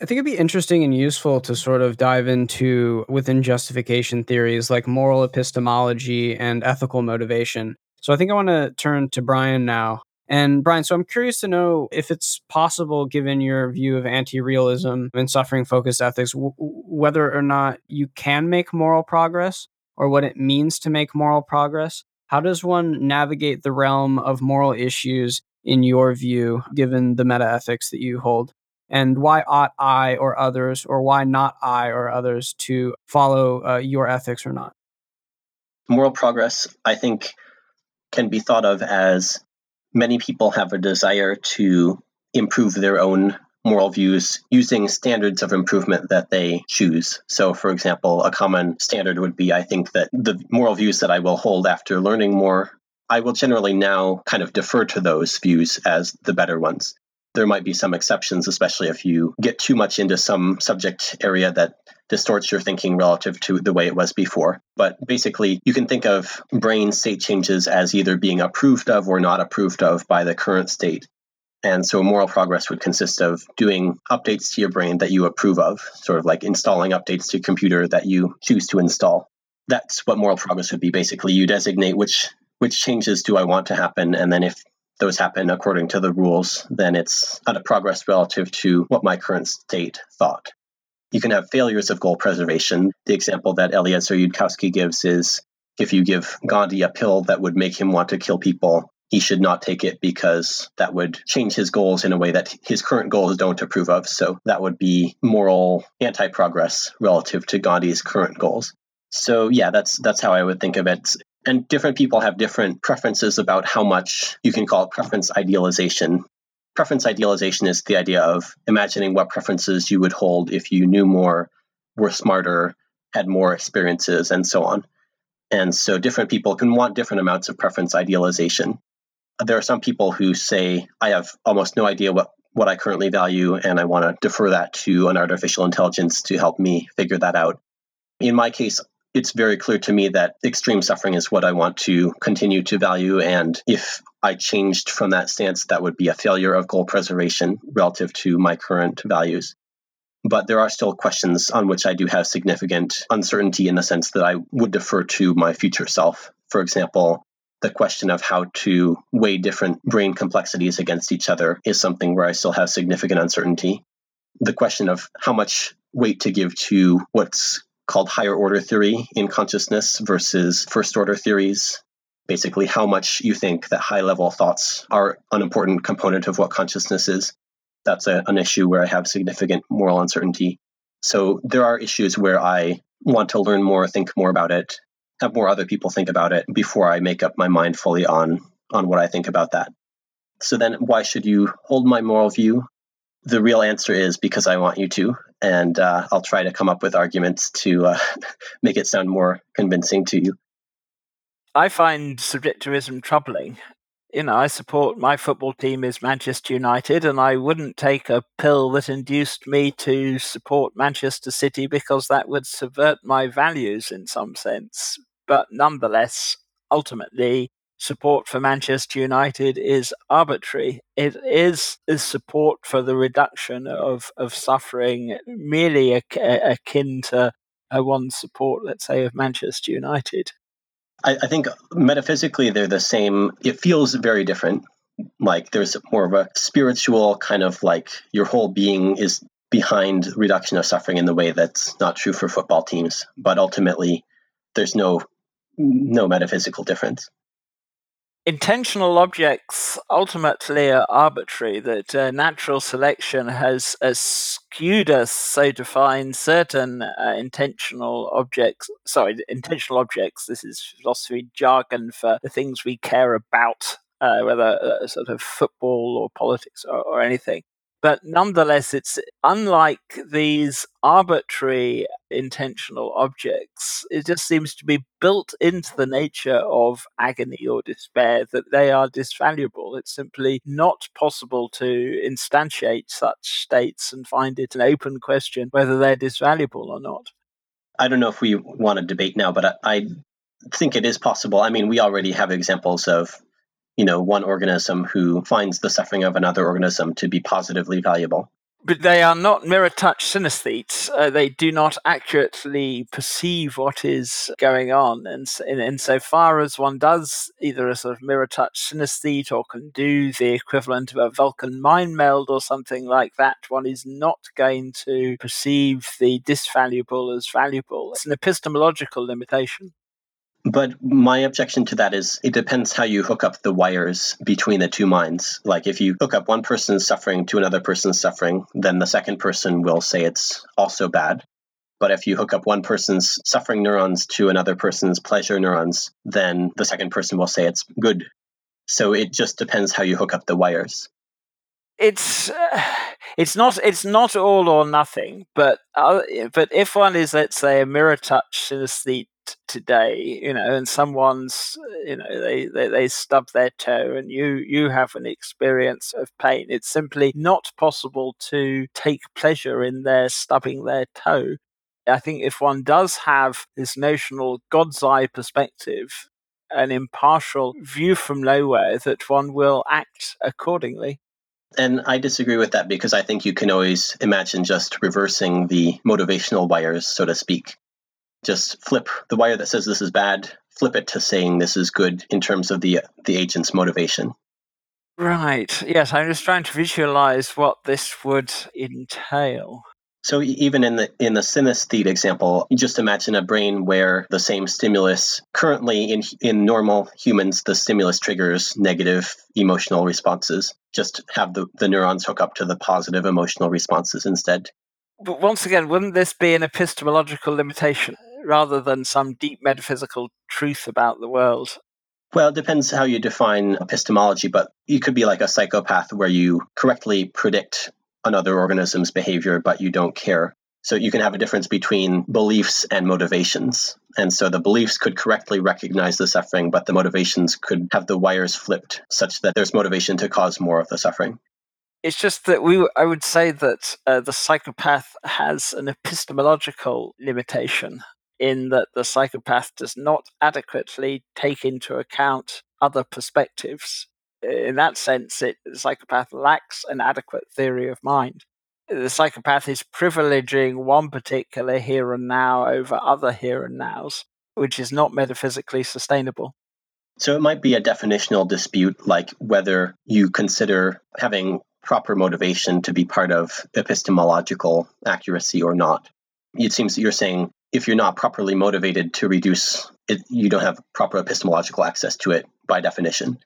I think it'd be interesting and useful to sort of dive into within justification theories like moral epistemology and ethical motivation. So I think I want to turn to Brian now. And Brian, so I'm curious to know if it's possible, given your view of anti realism and suffering focused ethics, w- whether or not you can make moral progress or what it means to make moral progress. How does one navigate the realm of moral issues in your view, given the meta ethics that you hold? And why ought I or others, or why not I or others, to follow uh, your ethics or not? Moral progress, I think, can be thought of as many people have a desire to improve their own moral views using standards of improvement that they choose. So, for example, a common standard would be I think that the moral views that I will hold after learning more, I will generally now kind of defer to those views as the better ones there might be some exceptions, especially if you get too much into some subject area that distorts your thinking relative to the way it was before. But basically, you can think of brain state changes as either being approved of or not approved of by the current state. And so moral progress would consist of doing updates to your brain that you approve of, sort of like installing updates to computer that you choose to install. That's what moral progress would be basically. You designate which which changes do I want to happen, and then if those happen according to the rules, then it's out of progress relative to what my current state thought. You can have failures of goal preservation. The example that Eliezer Yudkowsky gives is if you give Gandhi a pill that would make him want to kill people, he should not take it because that would change his goals in a way that his current goals don't approve of. So that would be moral anti progress relative to Gandhi's current goals. So yeah, that's that's how I would think of it. And different people have different preferences about how much you can call preference idealization. Preference idealization is the idea of imagining what preferences you would hold if you knew more, were smarter, had more experiences, and so on. And so different people can want different amounts of preference idealization. There are some people who say, I have almost no idea what, what I currently value, and I want to defer that to an artificial intelligence to help me figure that out. In my case, it's very clear to me that extreme suffering is what I want to continue to value. And if I changed from that stance, that would be a failure of goal preservation relative to my current values. But there are still questions on which I do have significant uncertainty in the sense that I would defer to my future self. For example, the question of how to weigh different brain complexities against each other is something where I still have significant uncertainty. The question of how much weight to give to what's called higher order theory in consciousness versus first order theories. Basically, how much you think that high level thoughts are an important component of what consciousness is. That's a, an issue where I have significant moral uncertainty. So there are issues where I want to learn more, think more about it, have more other people think about it before I make up my mind fully on on what I think about that. So then why should you hold my moral view? The real answer is because I want you to, and uh, I'll try to come up with arguments to uh, (laughs) make it sound more convincing to you. I find subjectivism troubling. You know, I support my football team is Manchester United, and I wouldn't take a pill that induced me to support Manchester City because that would subvert my values in some sense. But nonetheless, ultimately, support for Manchester United is arbitrary. It is, support for the reduction of, of suffering merely akin to one support, let's say, of Manchester United. I, I think metaphysically they're the same. It feels very different. Like there's more of a spiritual kind of like your whole being is behind reduction of suffering in the way that's not true for football teams. But ultimately, there's no no metaphysical difference intentional objects ultimately are arbitrary, that uh, natural selection has, has, skewed us so to find certain uh, intentional objects, sorry, intentional objects, this is philosophy jargon for the things we care about, uh, whether uh, sort of football or politics or, or anything. But nonetheless, it's unlike these arbitrary intentional objects. It just seems to be built into the nature of agony or despair that they are disvaluable. It's simply not possible to instantiate such states and find it an open question whether they're disvaluable or not. I don't know if we want to debate now, but I, I think it is possible. I mean, we already have examples of you know one organism who finds the suffering of another organism to be positively valuable but they are not mirror touch synesthetes. Uh, they do not accurately perceive what is going on. And in, insofar as one does either a sort of mirror touch synesthete or can do the equivalent of a Vulcan mind meld or something like that, one is not going to perceive the disvaluable as valuable. It's an epistemological limitation. But my objection to that is it depends how you hook up the wires between the two minds. Like if you hook up one person's suffering to another person's suffering, then the second person will say it's also bad. But if you hook up one person's suffering neurons to another person's pleasure neurons, then the second person will say it's good. So it just depends how you hook up the wires. It's uh, (sighs) it's not it's not all or nothing, but uh, but if one is let's say a mirror touch synesthete today you know and someone's you know they, they they stub their toe and you you have an experience of pain. It's simply not possible to take pleasure in their stubbing their toe. I think if one does have this notional god's eye perspective an impartial view from nowhere that one will act accordingly. And I disagree with that because I think you can always imagine just reversing the motivational wires, so to speak just flip the wire that says this is bad, flip it to saying this is good in terms of the the agent's motivation. Right. Yes, I'm just trying to visualize what this would entail. So even in the in the synesthete example, just imagine a brain where the same stimulus currently in in normal humans, the stimulus triggers negative emotional responses. Just have the, the neurons hook up to the positive emotional responses instead. But once again, wouldn't this be an epistemological limitation rather than some deep metaphysical truth about the world? Well, it depends how you define epistemology, but you could be like a psychopath where you correctly predict another organism's behavior, but you don't care. So you can have a difference between beliefs and motivations. And so the beliefs could correctly recognize the suffering, but the motivations could have the wires flipped such that there's motivation to cause more of the suffering. It's just that we, I would say that uh, the psychopath has an epistemological limitation in that the psychopath does not adequately take into account other perspectives in that sense, it, the psychopath lacks an adequate theory of mind. The psychopath is privileging one particular here and now over other here and nows, which is not metaphysically sustainable. So it might be a definitional dispute, like whether you consider having proper motivation to be part of epistemological accuracy or not. It seems that you're saying if you're not properly motivated to reduce it, you don't have proper epistemological access to it by definition.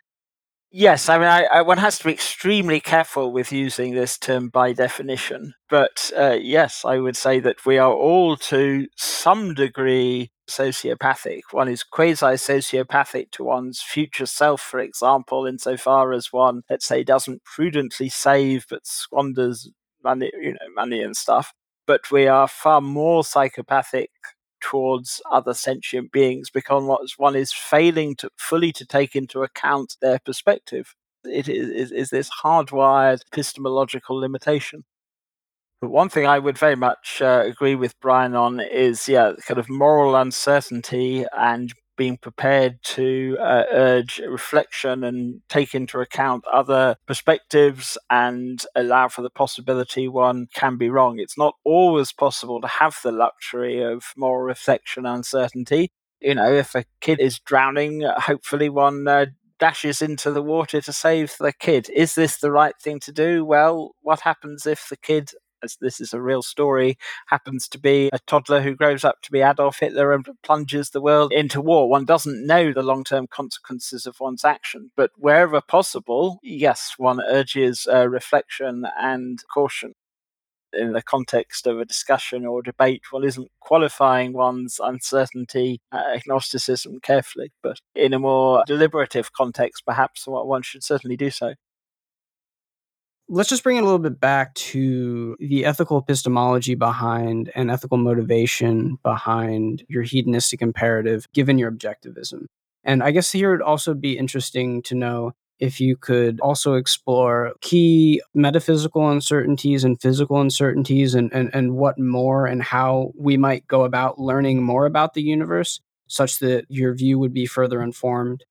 Yes, I mean, I, I, one has to be extremely careful with using this term by definition. But uh, yes, I would say that we are all to some degree sociopathic. One is quasi sociopathic to one's future self, for example, insofar as one, let's say, doesn't prudently save but squanders money, you know, money and stuff. But we are far more psychopathic towards other sentient beings because one is failing to fully to take into account their perspective. It is, is, is this hardwired epistemological limitation. But one thing I would very much uh, agree with Brian on is, yeah, kind of moral uncertainty and being prepared to uh, urge reflection and take into account other perspectives and allow for the possibility one can be wrong. It's not always possible to have the luxury of moral reflection and uncertainty. You know, if a kid is drowning, hopefully one uh, dashes into the water to save the kid. Is this the right thing to do? Well, what happens if the kid as this is a real story, happens to be a toddler who grows up to be Adolf Hitler and plunges the world into war. One doesn't know the long term consequences of one's action, but wherever possible, yes, one urges uh, reflection and caution. In the context of a discussion or debate, one isn't qualifying one's uncertainty, uh, agnosticism carefully, but in a more deliberative context, perhaps one should certainly do so let's just bring it a little bit back to the ethical epistemology behind and ethical motivation behind your hedonistic imperative, given your objectivism. And I guess here it'd also be interesting to know if you could also explore key metaphysical uncertainties and physical uncertainties and, and, and what more and how we might go about learning more about the universe such that your view would be further informed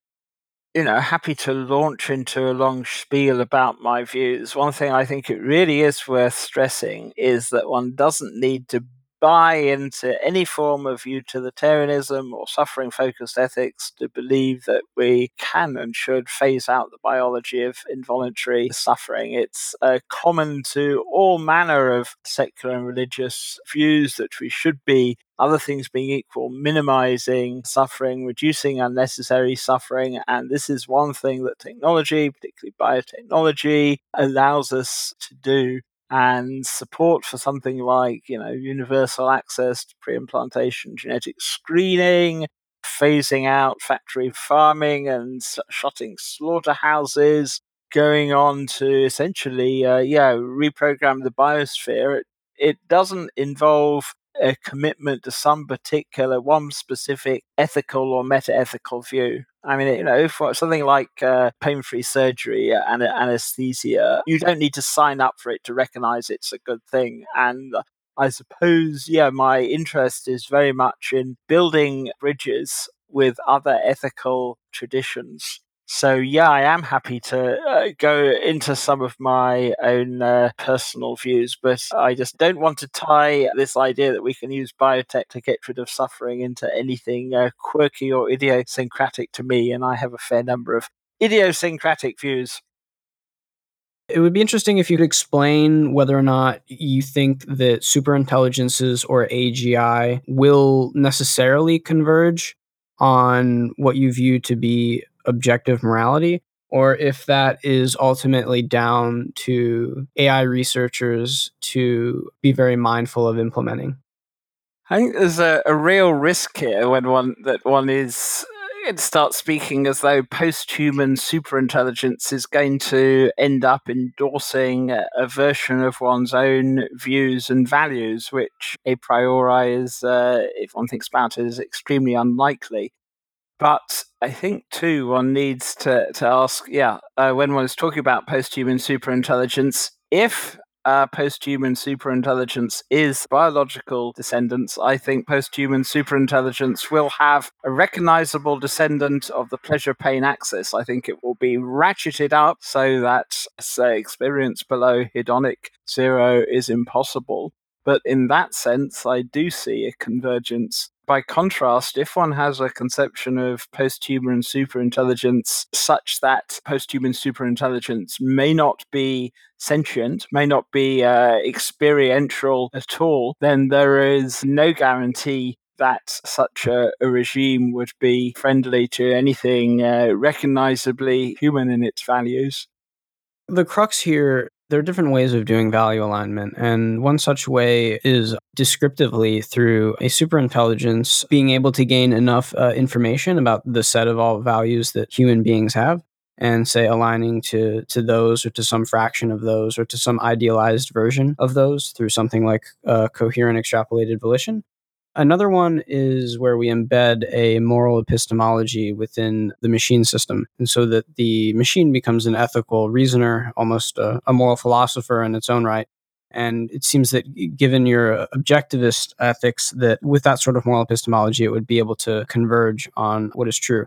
you know, happy to launch into a long spiel about my views. One thing I think it really is worth stressing is that one doesn't need to buy into any form of utilitarianism or suffering focused ethics to believe that we can and should phase out the biology of involuntary suffering. It's uh, common to all manner of secular and religious views that we should be other things being equal, minimizing suffering, reducing unnecessary suffering. And this is one thing that technology, particularly biotechnology, allows us to do and support for something like you know universal access to pre-implantation genetic screening phasing out factory farming and shutting slaughterhouses going on to essentially uh, yeah reprogram the biosphere. It, it doesn't involve a commitment to some particular one specific ethical or meta-ethical view I mean, you know, for something like uh, pain free surgery and anesthesia, you don't need to sign up for it to recognize it's a good thing. And I suppose, yeah, my interest is very much in building bridges with other ethical traditions so yeah, I am happy to uh, go into some of my own uh, personal views, but I just don't want to tie this idea that we can use biotech to get rid of suffering into anything uh, quirky or idiosyncratic to me. And I have a fair number of idiosyncratic views. It would be interesting if you could explain whether or not you think that superintelligences or AGI will necessarily converge on what you view to be objective morality, or if that is ultimately down to AI researchers to be very mindful of implementing. I think there's a, a real risk here when one that one is it starts speaking as though post-human superintelligence is going to end up endorsing a version of one's own views and values, which a priori is, uh, if one thinks about it, is extremely unlikely. But I think too, one needs to to ask, yeah, uh, when one is talking about post-human superintelligence, if uh, post-human superintelligence is biological descendants, I think post-human superintelligence will have a recognizable descendant of the pleasure-pain axis. I think it will be ratcheted up so that, say, experience below hedonic zero is impossible. But in that sense, I do see a convergence by contrast, if one has a conception of post-human superintelligence such that post-human superintelligence may not be sentient, may not be uh, experiential at all, then there is no guarantee that such a, a, regime would be friendly to anything uh, recognizably human in its values. The crux here there are different ways of doing value alignment, and one such way is descriptively through a superintelligence being able to gain enough uh, information about the set of all values that human beings have and say aligning to to those or to some fraction of those or to some idealized version of those through something like uh, coherent extrapolated volition Another one is where we embed a moral epistemology within the machine system. And so that the machine becomes an ethical reasoner, almost a, a moral philosopher in its own right. And it seems that given your uh, objectivist ethics, that with that sort of moral epistemology, it would be able to converge on what is true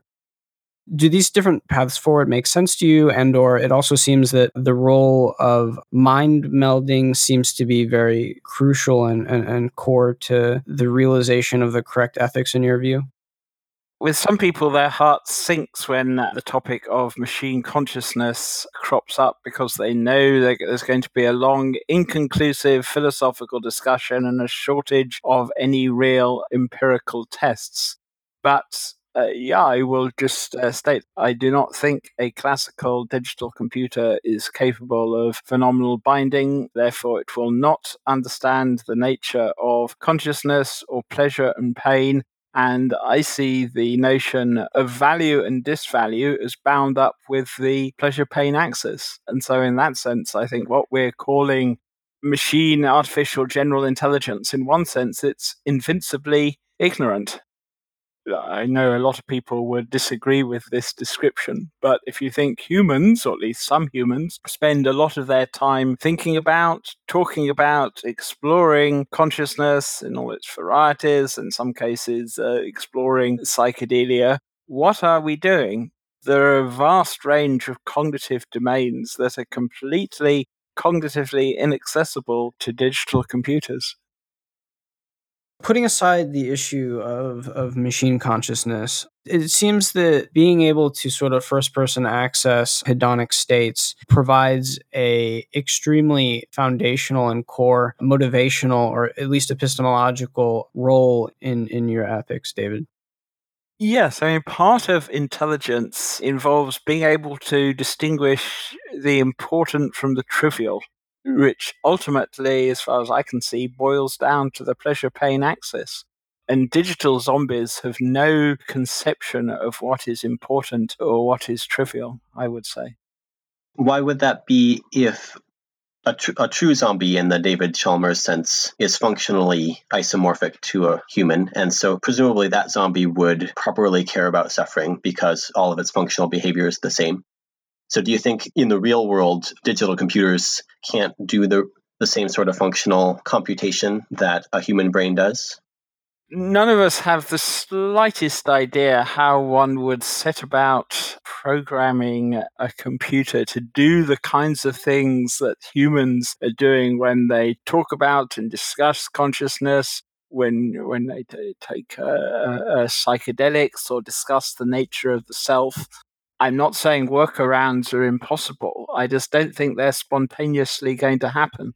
do these different paths forward make sense to you and or it also seems that the role of mind melding seems to be very crucial and, and, and core to the realization of the correct ethics in your view with some people, their heart sinks when the topic of machine consciousness crops up because they know that there's going to be a long, inconclusive philosophical discussion and a shortage of any real empirical tests. But uh, yeah, I will just uh, state I do not think a classical digital computer is capable of phenomenal binding. Therefore, it will not understand the nature of consciousness or pleasure and pain. And I see the notion of value and disvalue as bound up with the pleasure pain axis. And so, in that sense, I think what we're calling machine artificial general intelligence, in one sense, it's invincibly ignorant I know a lot of people would disagree with this description, but if you think humans, or at least some humans, spend a lot of their time thinking about, talking about, exploring consciousness in all its varieties, in some cases, uh, exploring psychedelia, what are we doing? There are a vast range of cognitive domains that are completely cognitively inaccessible to digital computers putting aside the issue of, of machine consciousness, it seems that being able to sort of first person access hedonic states provides a extremely foundational and core motivational or at least epistemological role in, in your ethics, David. Yes, I mean, part of intelligence involves being able to distinguish the important from the trivial which ultimately, as far as I can see, boils down to the pleasure pain axis. And digital zombies have no conception of what is important or what is trivial, I would say. Why would that be if a, tr- a true zombie in the David Chalmers sense is functionally isomorphic to a human, and so presumably that zombie would properly care about suffering because all of its functional behavior is the same. So, do you think in the real world, digital computers can't do the, the same sort of functional computation that a human brain does? None of us have the slightest idea how one would set about programming a computer to do the kinds of things that humans are doing when they talk about and discuss consciousness, when when they t- take uh, uh, psychedelics or discuss the nature of the self I'm not saying workarounds are impossible. I just don't think they're spontaneously going to happen.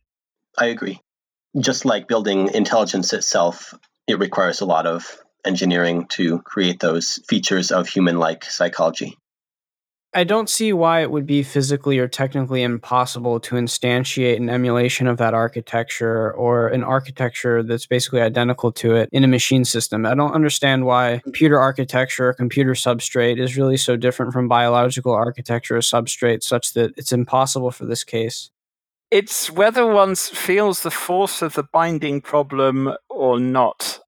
I agree. Just like building intelligence itself, it requires a lot of engineering to create those features of human like psychology. I don't see why it would be physically or technically impossible to instantiate an emulation of that architecture or an architecture that's basically identical to it in a machine system. I don't understand why computer architecture or computer substrate is really so different from biological architecture or substrate, such that it's impossible for this case. It's whether one feels the force of the binding problem or not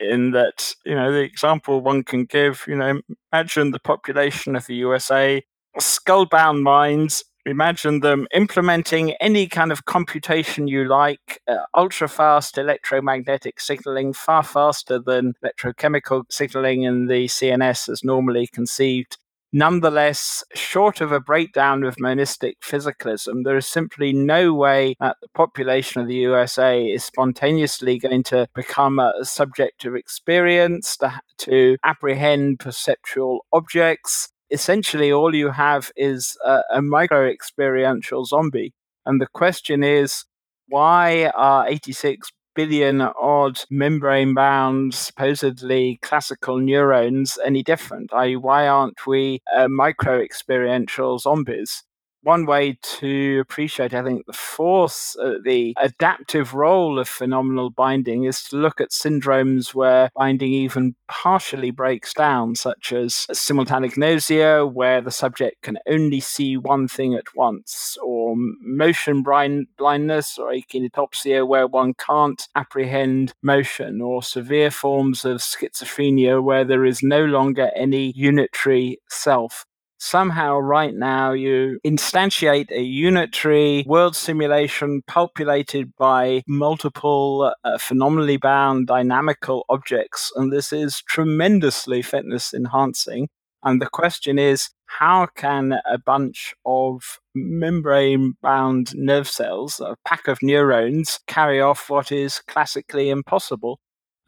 in that, you know, the example one can give, you know, imagine the population of the USA, skull-bound minds, imagine them implementing any kind of computation you like, uh, ultra fast electromagnetic signaling, far faster than electrochemical signaling in the CNS as normally conceived, Nonetheless, short of a breakdown of monistic physicalism, there is simply no way that the population of the USA is spontaneously going to become a subject of experience, to, to apprehend perceptual objects. Essentially, all you have is a, a micro experiential zombie. And the question is, why are 86 billion odd membrane bound, supposedly classical neurons any different? I, why aren't we uh, micro experiential zombies? One way to appreciate, I think, the force, uh, the adaptive role of phenomenal binding is to look at syndromes where binding even partially breaks down, such as simultanagnosia, where the subject can only see one thing at once, or motion blind- blindness, or akinetopsia, where one can't apprehend motion, or severe forms of schizophrenia, where there is no longer any unitary self somehow right now you instantiate a unitary world simulation populated by multiple uh, phenomenally bound dynamical objects and this is tremendously fitness enhancing and the question is how can a bunch of membrane bound nerve cells, a pack of neurons, carry off what is classically impossible?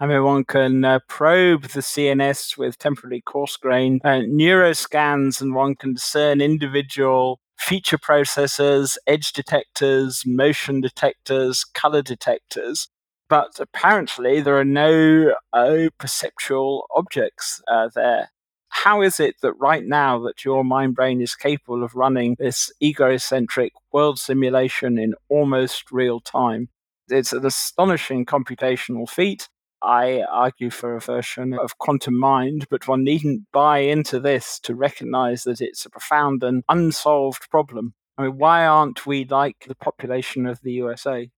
I mean, one can uh, probe the CNS with temporally coarse grained uh, neuroscans, and one can discern individual feature processors, edge detectors, motion detectors, color detectors. But apparently, there are no uh, perceptual objects uh, there. How is it that right now that your mind brain is capable of running this egocentric world simulation in almost real time? It's an astonishing computational feat I argue for a version of quantum mind, but one needn't buy into this to recognize that it's a profound and unsolved problem. I mean, why aren't we like the population of the USA?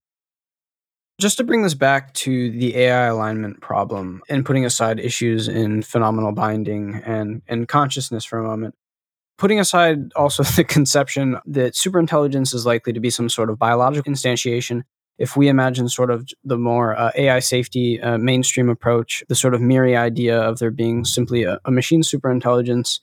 Just to bring this back to the AI alignment problem and putting aside issues in phenomenal binding and, and consciousness for a moment, putting aside also (laughs) the conception that superintelligence is likely to be some sort of biological instantiation if we imagine sort of the more uh, AI safety uh, mainstream approach, the sort of MIRI idea of there being simply a, a machine superintelligence,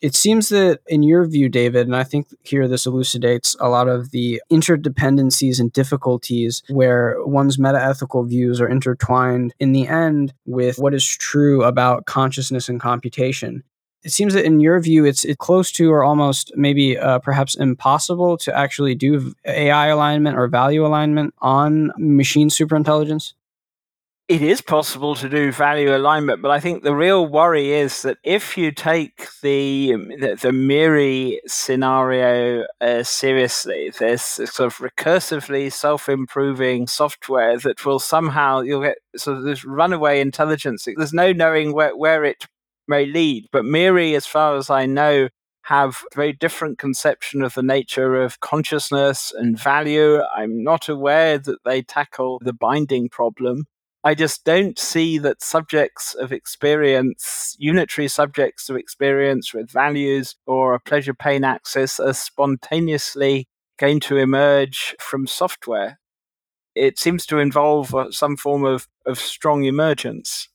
it seems that, in your view, David, and I think here this elucidates a lot of the interdependencies and difficulties where one's metaethical views are intertwined in the end with what is true about consciousness and computation it seems that in your view it's, it's close to or almost maybe uh, perhaps impossible to actually do ai alignment or value alignment on machine superintelligence it is possible to do value alignment, but I think the real worry is that if you take the the, the MIRI scenario uh, seriously, this sort of recursively self-improving software that will somehow you'll get sort of this runaway intelligence. There's no knowing where, where it may lead. But MIRI, as far as I know, have a very different conception of the nature of consciousness and value. I'm not aware that they tackle the binding problem. I just don't see that subjects of experience, unitary subjects of experience with values or a pleasure pain axis, are spontaneously going to emerge from software. It seems to involve uh, some form of, of strong emergence.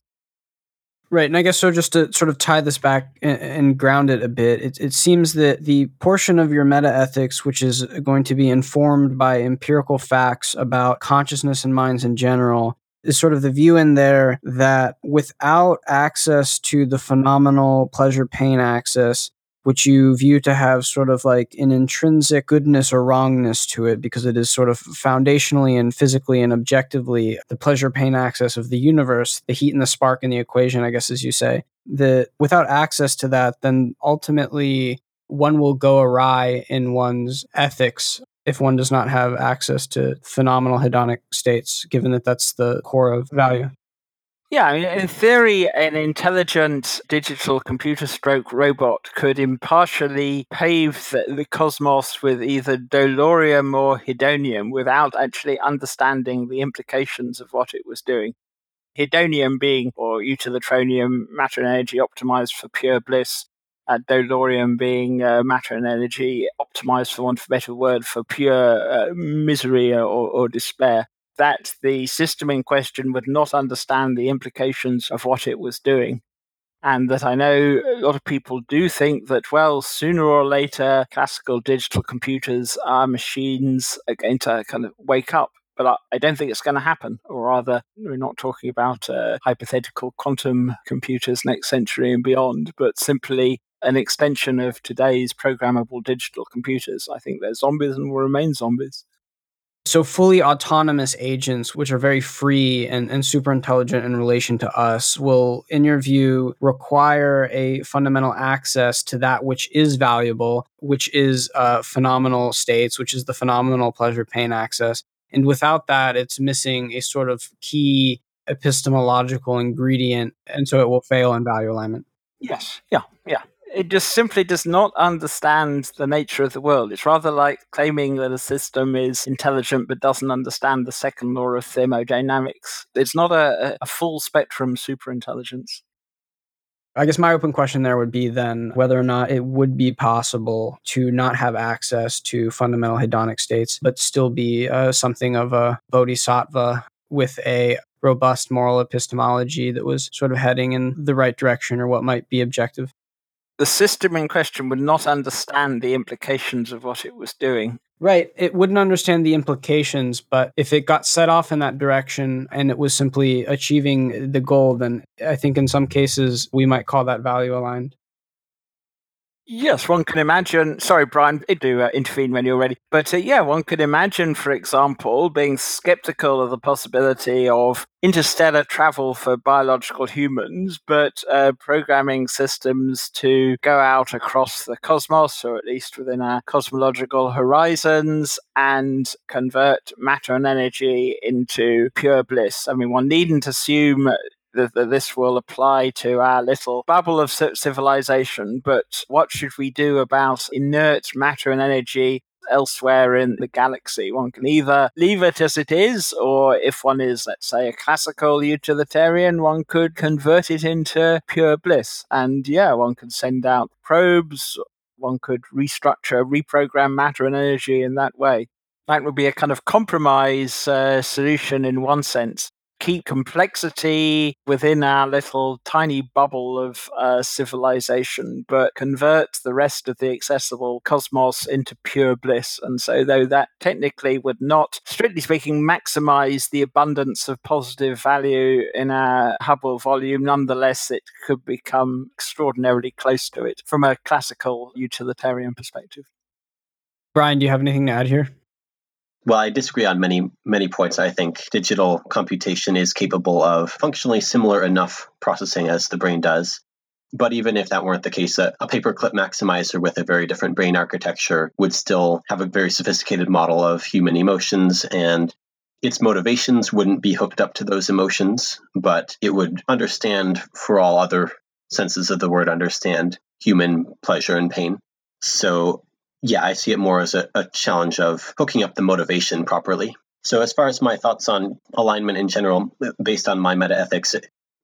Right. And I guess so, just to sort of tie this back and, and ground it a bit, it, it seems that the portion of your meta ethics, which is going to be informed by empirical facts about consciousness and minds in general, is sort of the view in there that without access to the phenomenal pleasure pain axis, which you view to have sort of like an intrinsic goodness or wrongness to it because it is sort of foundationally and physically and objectively the pleasure pain axis of the universe, the heat and the spark in the equation, I guess, as you say. That without access to that, then ultimately one will go awry in one's ethics if one does not have access to phenomenal hedonic states, given that that's the core of value. Yeah, I mean, in theory, an intelligent digital computer stroke robot could impartially pave the, the, cosmos with either dolorium or hedonium without actually understanding the implications of what it was doing. Hedonium being, or utilitronium, matter and energy optimized for pure bliss, uh, dolorium being uh, matter and energy optimized, for want of a better word, for pure uh, misery or, or despair that the system in question would not understand the implications of what it was doing. And that I know a lot of people do think that, well, sooner or later, classical digital computers are machines are going to kind of wake up. But I, don't think it's going to happen. Or rather, we're not talking about uh, hypothetical quantum computers next century and beyond, but simply an extension of today's programmable digital computers. I think they're zombies and will remain zombies. So, fully autonomous agents, which are very free and, and super intelligent in relation to us, will, in your view, require a fundamental access to that which is valuable, which is uh, phenomenal states, which is the phenomenal pleasure pain axis. And without that, it's missing a sort of key epistemological ingredient. And so it will fail in value alignment. Yes. Yeah. Yeah it just simply does not understand the nature of the world. It's rather like claiming that a system is intelligent but doesn't understand the second law of thermodynamics. It's not a, a full spectrum superintelligence. I guess my open question there would be then whether or not it would be possible to not have access to fundamental hedonic states, but still be uh, something of a bodhisattva with a robust moral epistemology that was sort of heading in the right direction or what might be objective the system in question would not understand the implications of what it was doing. Right. It wouldn't understand the implications, but if it got set off in that direction and it was simply achieving the goal, then I think in some cases we might call that value aligned. Yes, one can imagine. Sorry, Brian, do uh, intervene when you're ready. But uh, yeah, one could imagine, for example, being skeptical of the possibility of interstellar travel for biological humans, but uh, programming systems to go out across the cosmos, or at least within our cosmological horizons, and convert matter and energy into pure bliss. I mean, one needn't assume that, that this will apply to our little bubble of civilization, but what should we do about inert matter and energy elsewhere in the galaxy. One can either leave it as it is, or if one is, let's say, a classical utilitarian, one could convert it into pure bliss. And yeah, one could send out probes, one could restructure, reprogram matter and energy in that way. That would be a kind of compromise uh, solution in one sense keep complexity within our little tiny bubble of uh, civilization, but convert the rest of the accessible cosmos into pure bliss. And so, though that technically would not, strictly speaking, maximize the abundance of positive value in our Hubble volume, nonetheless, it could become extraordinarily close to it from a classical utilitarian perspective. Brian, do you have anything to add here? Well, I disagree on many, many points. I think digital computation is capable of functionally similar enough processing as the brain does. But even if that weren't the case, a, a paperclip maximizer with a very different brain architecture would still have a very sophisticated model of human emotions and its motivations wouldn't be hooked up to those emotions, but it would understand, for all other senses of the word understand, human pleasure and pain. So yeah, I see it more as a, a challenge of hooking up the motivation properly. So, as far as my thoughts on alignment in general, uh, based on my meta ethics,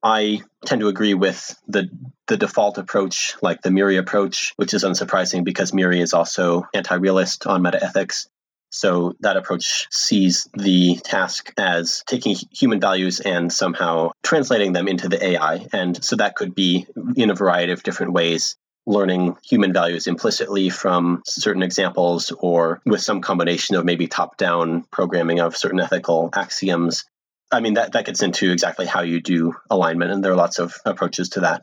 I tend to agree with the the default approach, like the Miri approach, which is unsurprising because Miri is also anti-realist on meta ethics. So that approach sees the task as taking human values and somehow translating them into the AI. And so that could be in a variety of different ways learning human values implicitly from certain examples or with some combination of maybe top down programming of certain ethical axioms. I mean, that, that gets into exactly how you do alignment, and there are lots of approaches to that.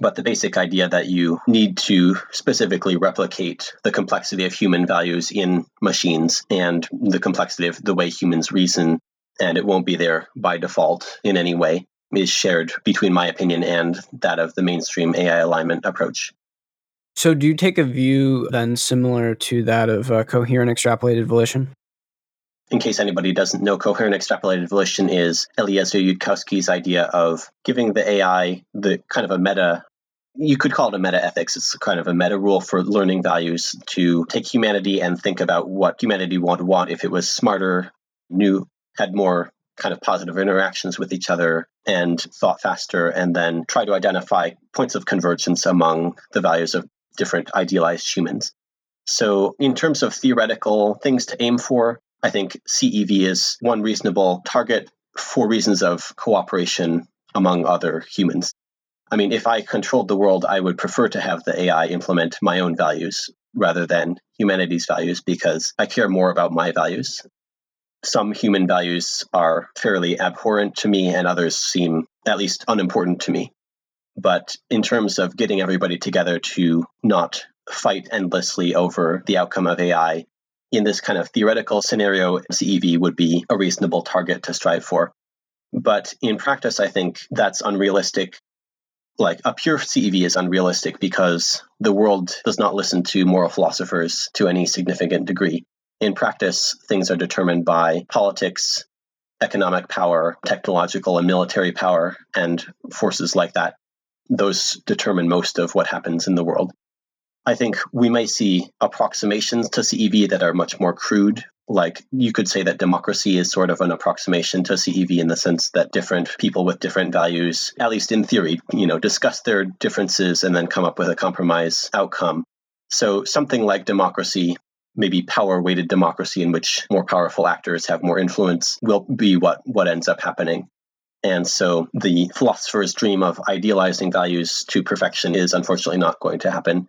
But the basic idea that you need to specifically replicate the complexity of human values in machines and the complexity of the way humans reason, and it won't be there by default in any way, is shared between my opinion and that of the mainstream AI alignment approach. So, do you take a view then similar to that of uh, coherent extrapolated volition? In case anybody doesn't know, coherent extrapolated volition is Eliezer Yudkowsky's idea of giving the AI the kind of a meta you could call it a meta ethics. It's kind of a meta rule for learning values to take humanity and think about what humanity would want if it was smarter, knew, had more kind of positive interactions with each other, and thought faster, and then try to identify points of convergence among the values of different idealized humans. So, in terms of theoretical things to aim for, I think CEV is one reasonable target for reasons of cooperation among other humans. I mean, if I controlled the world, I would prefer to have the AI implement my own values rather than humanity's values because I care more about my values. Some human values are fairly abhorrent to me, and others seem at least unimportant to me. But in terms of getting everybody together to not fight endlessly over the outcome of AI, in this kind of theoretical scenario, CEV would be a reasonable target to strive for. But in practice, I think that's unrealistic like a pure CEV is unrealistic because the world does not listen to moral philosophers to any significant degree. In practice, things are determined by politics, economic power, technological and military power, and forces like that. Those determine most of what happens in the world. I think we may see approximations to CEV that are much more crude like you could say that democracy is sort of an approximation to CEV in the sense that different people with different values, at least in theory, you know, discuss their differences and then come up with a compromise outcome. So something like democracy, maybe power weighted democracy in which more powerful actors have more influence will be what what ends up happening. And so the philosopher's dream of idealizing values to perfection is unfortunately not going to happen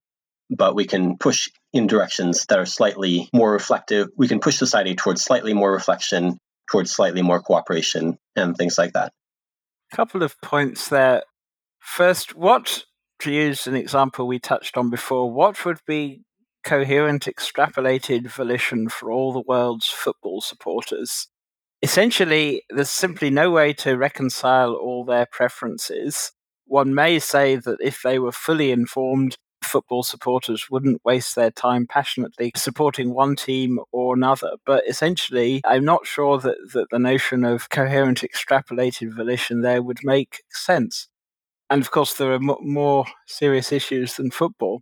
but we can push in directions that are slightly more reflective. We can push society towards slightly more reflection, towards slightly more cooperation, and things like that. Couple of points there. First, what, to use an example we touched on before, what would be coherent extrapolated volition for all the world's football supporters? Essentially, there's simply no way to reconcile all their preferences. One may say that if they were fully informed, football supporters wouldn't waste their time passionately supporting one team or another. But essentially, I'm not sure that, that the notion of coherent extrapolated volition there would make sense. And of course, there are more serious issues than football.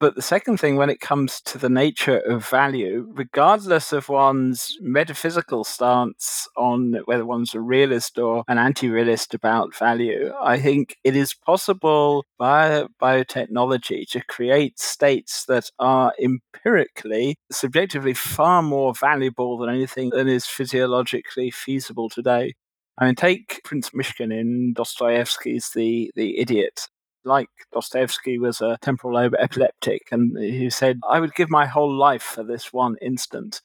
But the second thing, when it comes to the nature of value, regardless of one's metaphysical stance on whether one's a realist or an anti realist about value, I think it is possible via biotechnology to create states that are empirically, subjectively far more valuable than anything that is physiologically feasible today. I mean, take Prince Myshkin in Dostoevsky's The, the Idiot like Dostoevsky was a temporal lobe epileptic, and he said, I would give my whole life for this one instant.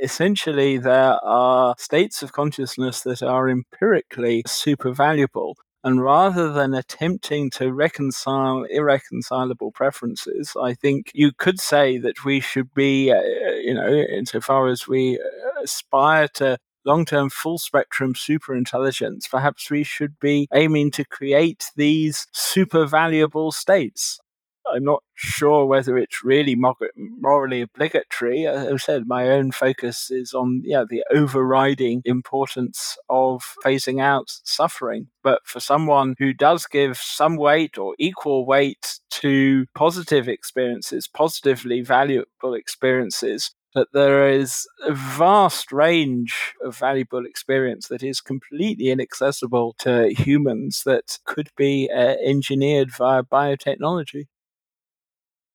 Essentially, there are states of consciousness that are empirically super valuable. And rather than attempting to reconcile irreconcilable preferences, I think you could say that we should be, uh, you know, insofar as we aspire to long term full spectrum super intelligence, perhaps we should be aiming to create these super valuable states. I'm not sure whether it's really morally obligatory. As I said, my own focus is on yeah, the overriding importance of phasing out suffering. But for someone who does give some weight or equal weight to positive experiences, positively valuable experiences, that there is a vast range of valuable experience that is completely inaccessible to humans that could be uh, engineered via biotechnology.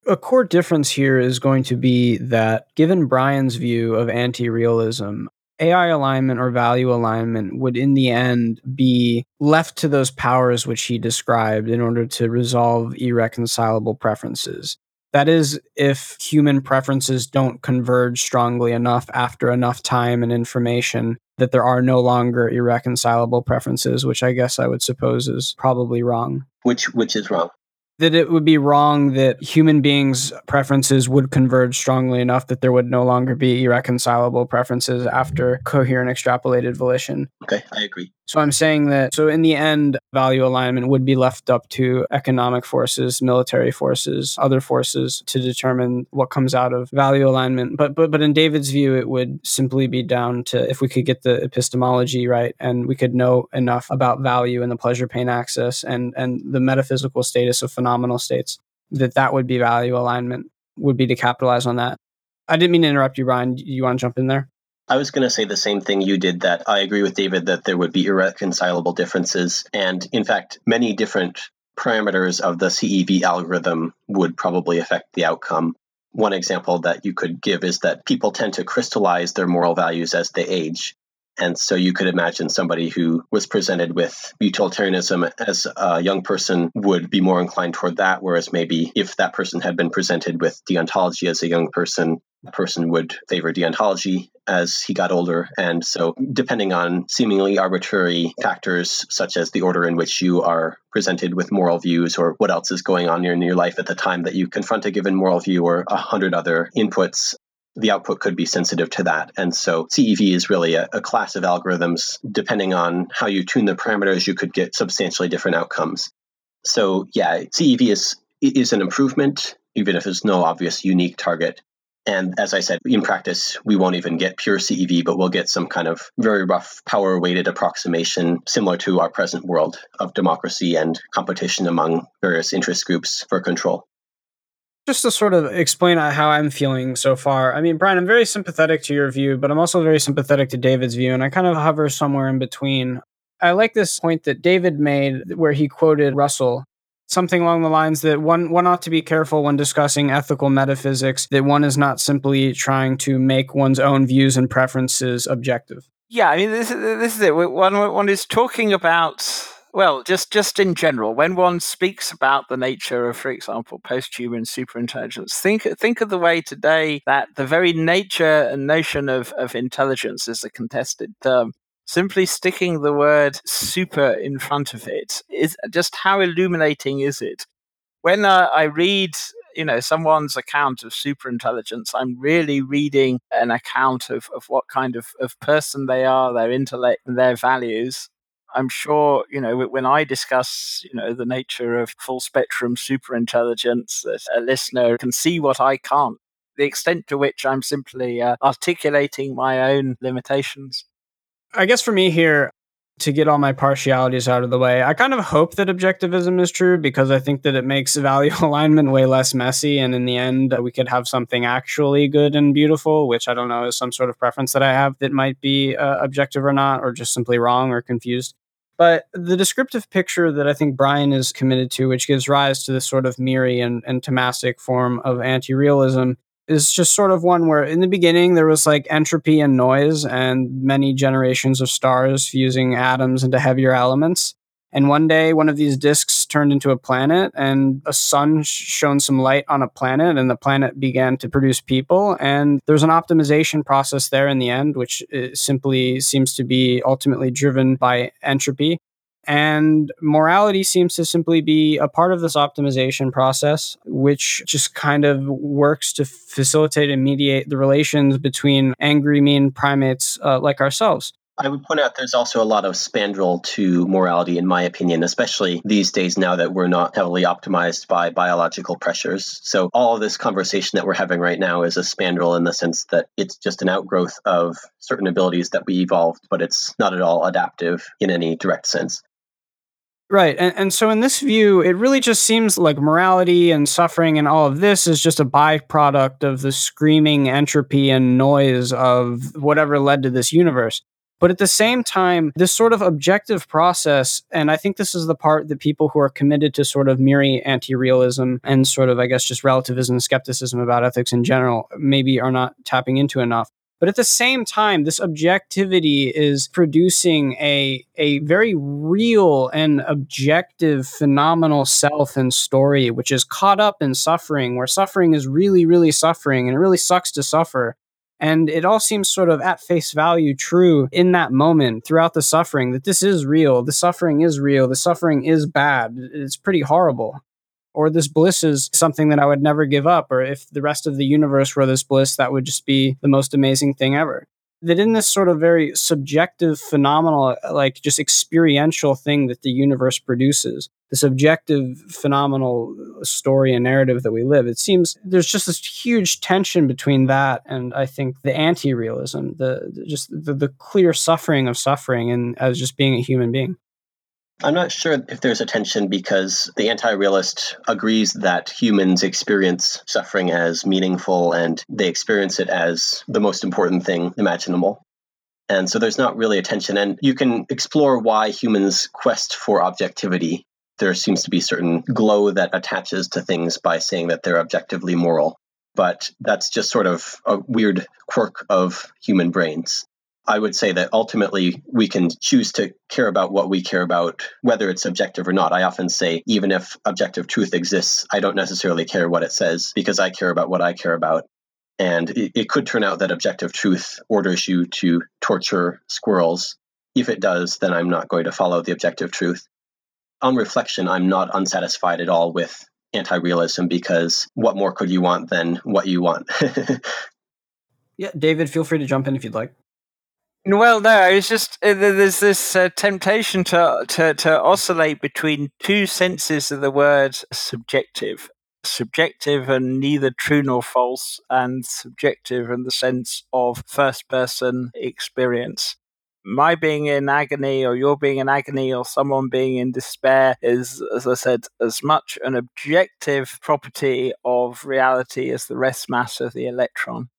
A core difference here is going to be that, given Brian's view of anti realism, AI alignment or value alignment would, in the end, be left to those powers which he described in order to resolve irreconcilable preferences. That is, if human preferences don't converge strongly enough after enough time and information, that there are no longer irreconcilable preferences, which I guess I would suppose is probably wrong. Which which is wrong? that it would be wrong that human beings' preferences would converge strongly enough that there would no longer be irreconcilable preferences after coherent extrapolated volition. Okay, I agree. So I'm saying that so in the end, value alignment would be left up to economic forces, military forces, other forces to determine what comes out of value alignment. But but but in David's view, it would simply be down to if we could get the epistemology right and we could know enough about value and the pleasure pain axis and and the metaphysical status of phenomenal states, that that would be value alignment, would be to capitalize on that. I didn't mean to interrupt you, Brian. You want to jump in there? I was going to say the same thing you did that I agree with David that there would be irreconcilable differences. And in fact, many different parameters of the CEV algorithm would probably affect the outcome. One example that you could give is that people tend to crystallize their moral values as they age. And so you could imagine somebody who was presented with utilitarianism as a young person would be more inclined toward that, whereas maybe if that person had been presented with deontology as a young person, the person would favor deontology as he got older. And so, depending on seemingly arbitrary factors, such as the order in which you are presented with moral views or what else is going on in your life at the time that you confront a given moral view or a hundred other inputs, the output could be sensitive to that. And so CEV is really a, a, class of algorithms. Depending on how you tune the parameters, you could get substantially different outcomes. So yeah, CEV is is an improvement, even if there's no obvious unique target. And as I said, in practice, we won't even get pure CEV, but we'll get some kind of very rough power weighted approximation similar to our present world of democracy and competition among various interest groups for control just to sort of explain how I'm feeling so far. I mean, Brian, I'm very sympathetic to your view, but I'm also very sympathetic to David's view, and I kind of hover somewhere in between. I like this point that David made where he quoted Russell. Something along the lines that one one ought to be careful when discussing ethical metaphysics that one is not simply trying to make one's own views and preferences objective. Yeah, I mean this, this is it. One one is talking about well, just just in general, when one speaks about the nature of, for example, post-human superintelligence, think think of the way today that the very nature and notion of, of intelligence is a contested term. Simply sticking the word super in front of it is just how illuminating is it? When uh, I read you know someone's account of superintelligence i'm really reading an account of, of what kind of, of person they are their intellect and their values I'm sure, you know, when I discuss, you know, the nature of full spectrum superintelligence, that a listener can see what I can't, the extent to which I'm simply uh, articulating my own limitations. I guess for me here, to get all my partialities out of the way, I kind of hope that objectivism is true because I think that it makes (laughs) value alignment way less messy. And in the end, we could have something actually good and beautiful, which I don't know is some sort of preference that I have that might be uh, objective or not, or just simply wrong or confused. But the descriptive picture that I think Brian is committed to, which gives rise to this sort of Miri and, and form of anti realism, is just sort of one where in the beginning there was like entropy and noise and many generations of stars fusing atoms into heavier elements. And one day, one of these disks turned into a planet, and a sun shone some light on a planet, and the planet began to produce people. And there's an optimization process there in the end, which uh, simply seems to be ultimately driven by entropy. And morality seems to simply be a part of this optimization process, which just kind of works to facilitate and mediate the relations between angry, mean primates uh, like ourselves. I would point out there's also a lot of spandrel to morality, in my opinion, especially these days now that we're not heavily optimized by biological pressures. So, all this conversation that we're having right now is a spandrel in the sense that it's just an outgrowth of certain abilities that we evolved, but it's not at all adaptive in any direct sense. Right. And, and so, in this view, it really just seems like morality and suffering and all of this is just a byproduct of the screaming entropy and noise of whatever led to this universe. But at the same time, this sort of objective process, and I think this is the part that people who are committed to sort of Miri anti realism and sort of, I guess, just relativism and skepticism about ethics in general maybe are not tapping into enough. But at the same time, this objectivity is producing a, a very real and objective, phenomenal self and story, which is caught up in suffering, where suffering is really, really suffering and it really sucks to suffer. And it all seems sort of at face value true in that moment throughout the suffering that this is real. The suffering is real. The suffering is bad. It's pretty horrible. Or this bliss is something that I would never give up, or if the rest of the universe were this bliss, that would just be the most amazing thing ever. That in this sort of very subjective, phenomenal, like just experiential thing that the universe produces, this objective, phenomenal story and narrative that we live, it seems there's just this huge tension between that and I think the anti-realism, the just the, the clear suffering of suffering and as just being a human being. I'm not sure if there's a tension because the anti realist agrees that humans experience suffering as meaningful and they experience it as the most important thing imaginable. And so there's not really a tension. And you can explore why humans quest for objectivity. There seems to be certain glow that attaches to things by saying that they're objectively moral. But that's just sort of a weird quirk of human brains. I would say that ultimately we can choose to care about what we care about, whether it's objective or not. I often say, even if objective truth exists, I don't necessarily care what it says because I care about what I care about. And it, it could turn out that objective truth orders you to torture squirrels. If it does, then I'm not going to follow the objective truth. On reflection, I'm not unsatisfied at all with anti realism because what more could you want than what you want? (laughs) yeah, David, feel free to jump in if you'd like. Well, no, it's just uh, there's this uh, temptation to, to to oscillate between two senses of the word subjective, subjective and neither true nor false, and subjective in the sense of first person experience. My being in agony, or your being in agony, or someone being in despair is, as I said, as much an objective property of reality as the rest mass of the electron.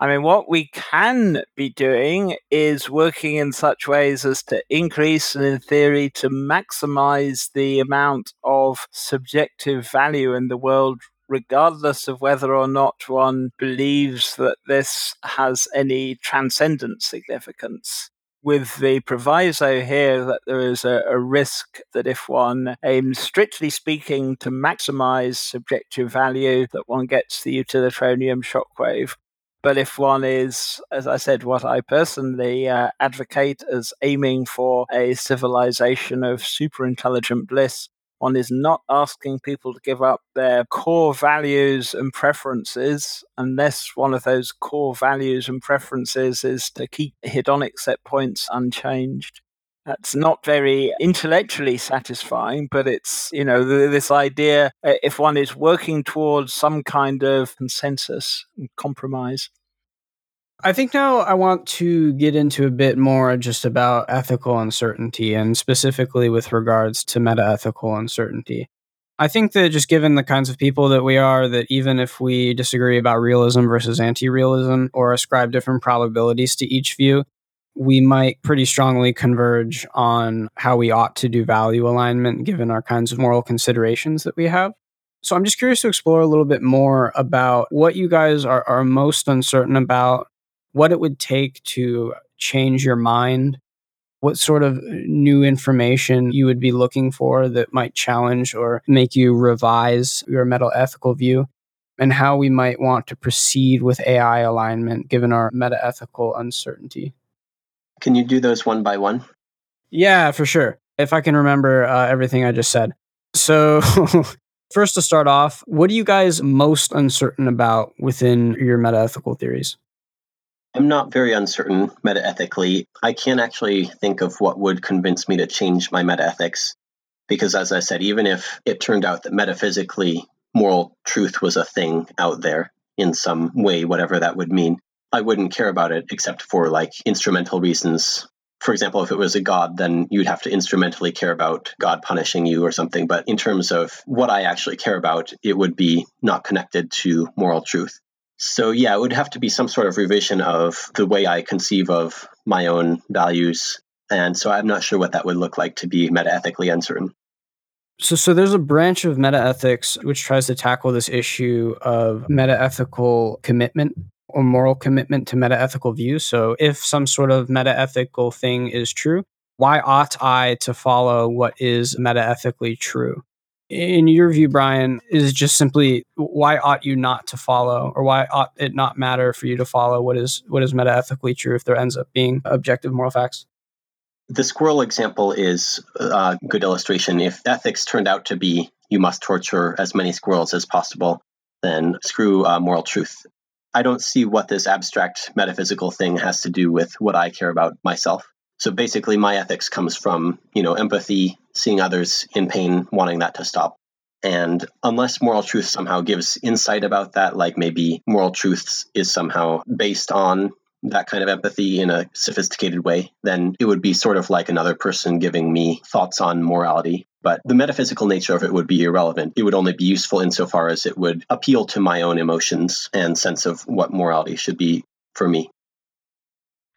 I mean, what we can be doing is working in such ways as to increase and, in theory, to maximize the amount of subjective value in the world, regardless of whether or not one believes that this has any transcendent significance. With the proviso here that there is a, a, risk that if one aims strictly speaking to maximize subjective value that one gets the utilitarian shockwave but if one is, as I said, what I personally uh, advocate as aiming for a civilization of super intelligent bliss, one is not asking people to give up their core values and preferences unless one of those core values and preferences is to keep hedonic set points unchanged. That's not very intellectually satisfying, but it's, you know, this idea uh, if one is working towards some kind of consensus and compromise. I think now I want to get into a bit more just about ethical uncertainty and specifically with regards to meta ethical uncertainty. I think that just given the kinds of people that we are, that even if we disagree about realism versus anti realism or ascribe different probabilities to each view, we might pretty strongly converge on how we ought to do value alignment given our kinds of moral considerations that we have. So I'm just curious to explore a little bit more about what you guys are, are most uncertain about, what it would take to change your mind, what sort of new information you would be looking for that might challenge or make you revise your meta ethical view, and how we might want to proceed with AI alignment given our meta ethical uncertainty. Can you do those one by one? Yeah, for sure. If I can remember uh, everything I just said. So, (laughs) first to start off, what are you guys most uncertain about within your metaethical theories? I'm not very uncertain metaethically. I can't actually think of what would convince me to change my metaethics. Because, as I said, even if it turned out that metaphysically moral truth was a thing out there in some way, whatever that would mean, I wouldn't care about it except for like instrumental reasons. For example, if it was a god, then you'd have to instrumentally care about God punishing you or something. But in terms of what I actually care about, it would be not connected to moral truth. So, yeah, it would have to be some sort of revision of the way I conceive of my own values. And so I'm not sure what that would look like to be metaethically uncertain. So, so there's a branch of metaethics which tries to tackle this issue of metaethical commitment or moral commitment to metaethical views. So, if some sort of metaethical thing is true, why ought I to follow what is metaethically true? In your view, Brian, is just simply why ought you not to follow, or why ought it not matter for you to follow what is what is metaethically true if there ends up being objective moral facts? The squirrel example is a good illustration. If ethics turned out to be you must torture as many squirrels as possible, then screw uh, moral truth. I don't see what this abstract metaphysical thing has to do with what I care about myself. So basically, my ethics comes from, you know, empathy, seeing others in pain, wanting that to stop. And unless moral truth somehow gives insight about that, like maybe moral truths is somehow based on that kind of empathy in a sophisticated way, then it would be sort of like another person giving me thoughts on morality. But the metaphysical nature of it would be irrelevant. It would only be useful insofar as it would appeal to my own emotions and sense of what morality should be for me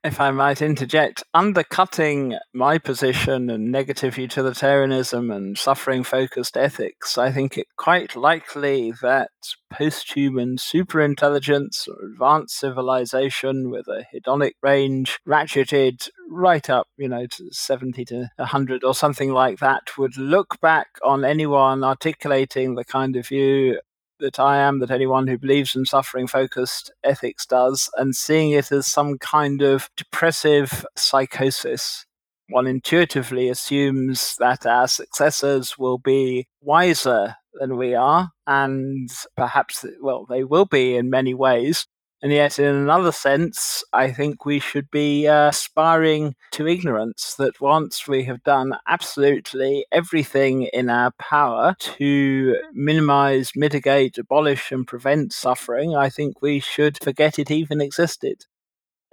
if I might interject, undercutting my position and negative utilitarianism and suffering focused ethics, I think it quite likely that post human superintelligence or advanced civilization with a hedonic range ratcheted right up, you know, to 70 to 100 or something like that would look back on anyone articulating the kind of view that I am, that anyone who believes in suffering focused ethics does, and seeing it as some kind of depressive psychosis. One intuitively assumes that our successors will be wiser than we are, and perhaps, well, they will be in many ways, and yet, in another sense, I think we should be uh, aspiring to ignorance that once we have done absolutely everything in our power to minimize, mitigate, abolish, and prevent suffering, I think we should forget it even existed.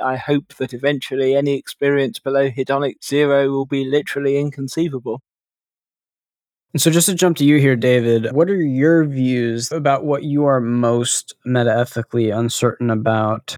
I hope that eventually any experience below hedonic zero will be literally inconceivable. And so, just to jump to you here, David, what are your views about what you are most metaethically uncertain about?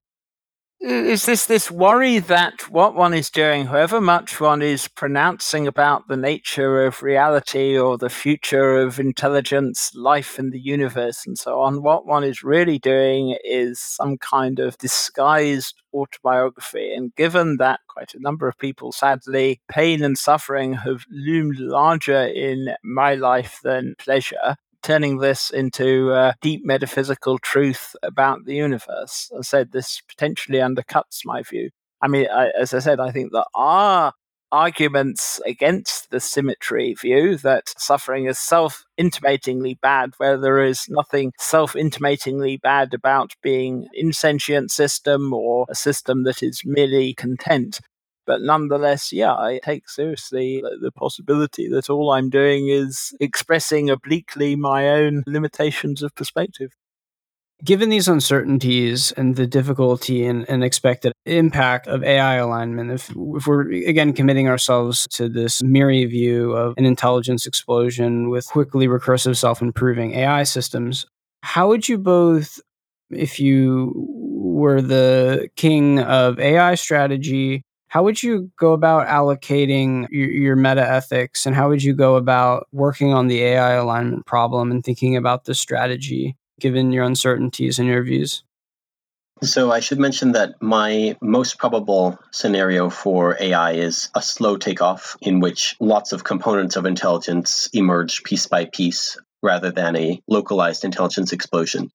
Is this this worry that what one is doing, however much one is pronouncing about the nature of reality or the future of intelligence, life in the universe, and so on, what one is really doing is some kind of disguised autobiography. And given that quite a number of people, sadly, pain and suffering have loomed larger in my life than pleasure, turning this into uh, deep metaphysical truth about the universe. I said this potentially undercuts my view. I mean, I, as I said, I think there are arguments against the symmetry view that suffering is self intimatingly bad, where there is nothing self intimatingly bad about being insentient system or a system that is merely content. But nonetheless, yeah, I take seriously the possibility that all I'm doing is expressing obliquely my own limitations of perspective. Given these uncertainties and the difficulty and, and, expected impact of AI alignment, if, if we're again committing ourselves to this MIRI view of an intelligence explosion with quickly recursive self improving AI systems, how would you both, if you were the king of AI strategy, how would you go about allocating your, your meta ethics and how would you go about working on the AI alignment problem and thinking about the strategy given your uncertainties and your views? So, I should mention that my most probable scenario for AI is a slow takeoff in which lots of components of intelligence emerge piece by piece rather than a localized intelligence explosion.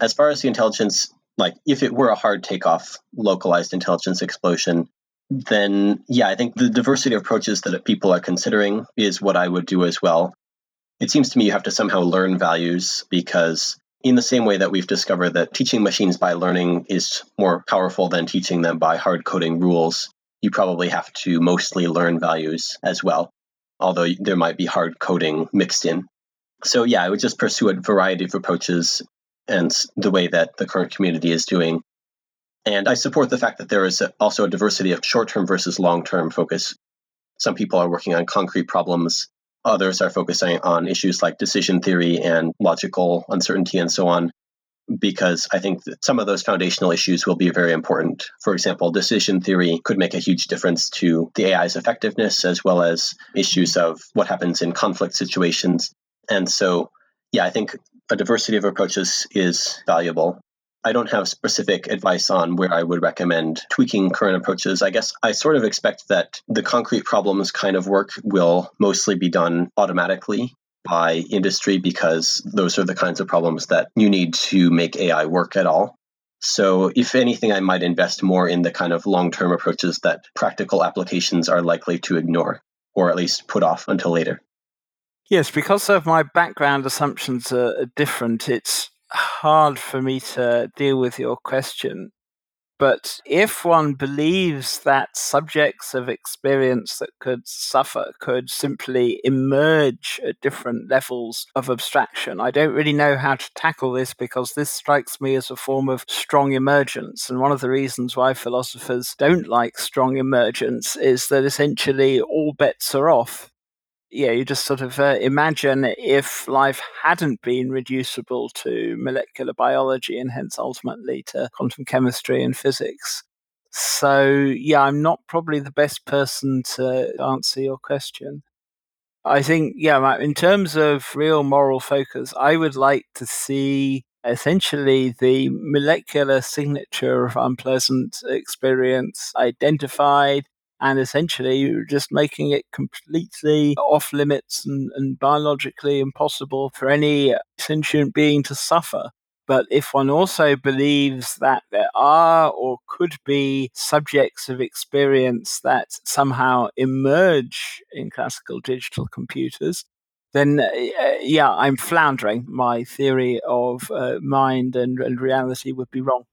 As far as the intelligence, like if it were a hard takeoff, localized intelligence explosion, then yeah, I think the diversity of approaches that people are considering is what I would do as well. It seems to me you have to somehow learn values because, in the same way that we've discovered that teaching machines by learning is more powerful than teaching them by hard coding rules, you probably have to mostly learn values as well, although there might be hard coding mixed in. So, yeah, I would just pursue a variety of approaches and the way that the current community is doing and I support the fact that there is also a diversity of short term versus long term focus. Some people are working on concrete problems, others are focusing on issues like decision theory and logical uncertainty and so on, because I think some of those foundational issues will be very important. For example, decision theory could make a huge difference to the AI's effectiveness, as well as issues of what happens in conflict situations. And so, yeah, I think a diversity of approaches is valuable. I don't have specific advice on where I would recommend tweaking current approaches. I guess I sort of expect that the concrete problems kind of work will mostly be done automatically by industry because those are the kinds of problems that you need to make AI work at all. So, if anything, I might invest more in the kind of long term approaches that practical applications are likely to ignore or at least put off until later. Yes, because of my background assumptions are, different, it's hard for me to deal with your question. But if one believes that subjects of experience that could suffer could simply emerge at different levels of abstraction, I don't really know how to tackle this because this strikes me as a form of strong emergence. And one of the reasons why philosophers don't like strong emergence is that essentially all bets are off yeah, you just sort of uh, imagine if life hadn't been reducible to molecular biology and hence ultimately to quantum chemistry and physics. So, yeah, I'm not probably the best person to answer your question. I think, yeah, in terms of real moral focus, I would like to see essentially the molecular signature of unpleasant experience identified and essentially you're just making it completely off limits and, and biologically impossible for any sentient being to suffer. But if one also believes that there are or could be subjects of experience that somehow emerge in classical digital computers, then uh, yeah, I'm floundering. My theory of uh, mind and, and reality would be wrong.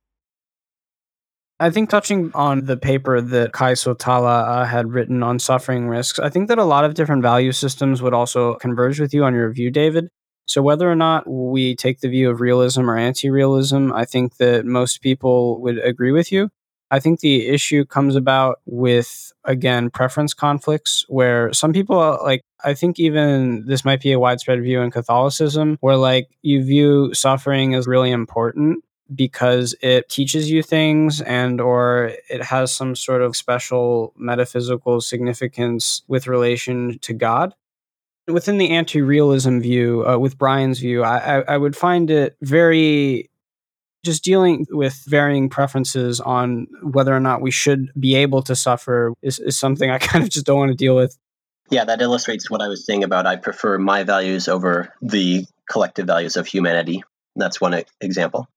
I think touching on the paper that Kaj Sotala uh, had written on suffering risks, I think that a lot of different value systems would also converge with you on your view, David. So whether or not we take the view of realism or anti-realism, I think that most people would agree with you. I think the issue comes about with again preference conflicts where some people like I think even this might be a widespread view in Catholicism where like you view suffering as really important because it teaches you things and or it has some sort of special metaphysical significance with relation to god. Within the anti-realism view uh, with brian's view I, I, I would find it very just dealing with varying preferences on whether or not we should be able to suffer is, is something i (laughs) kind of just don't want to deal with. Yeah that illustrates what i was saying about i prefer my values over the collective values of humanity. That's one example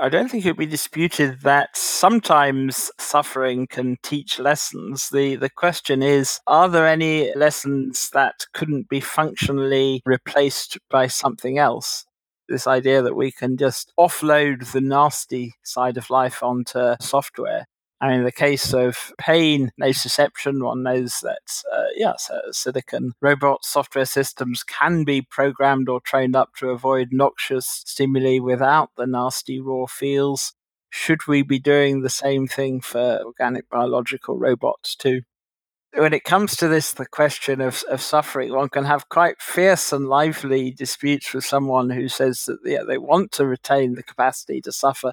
I don't think it would be disputed that sometimes suffering can teach lessons. The the question is, are there any lessons that couldn't be functionally replaced by something else? This idea that we can just offload the nasty side of life onto software and in the case of pain nociception, one knows that, uh, yes, uh, silicon robot software systems can be programmed or trained up to avoid noxious stimuli without the nasty raw feels. Should we be doing the same thing for organic biological robots too? when it comes to this, the question of, of suffering, one can have quite fierce and lively disputes with someone who says that yeah, they want to retain the capacity to suffer,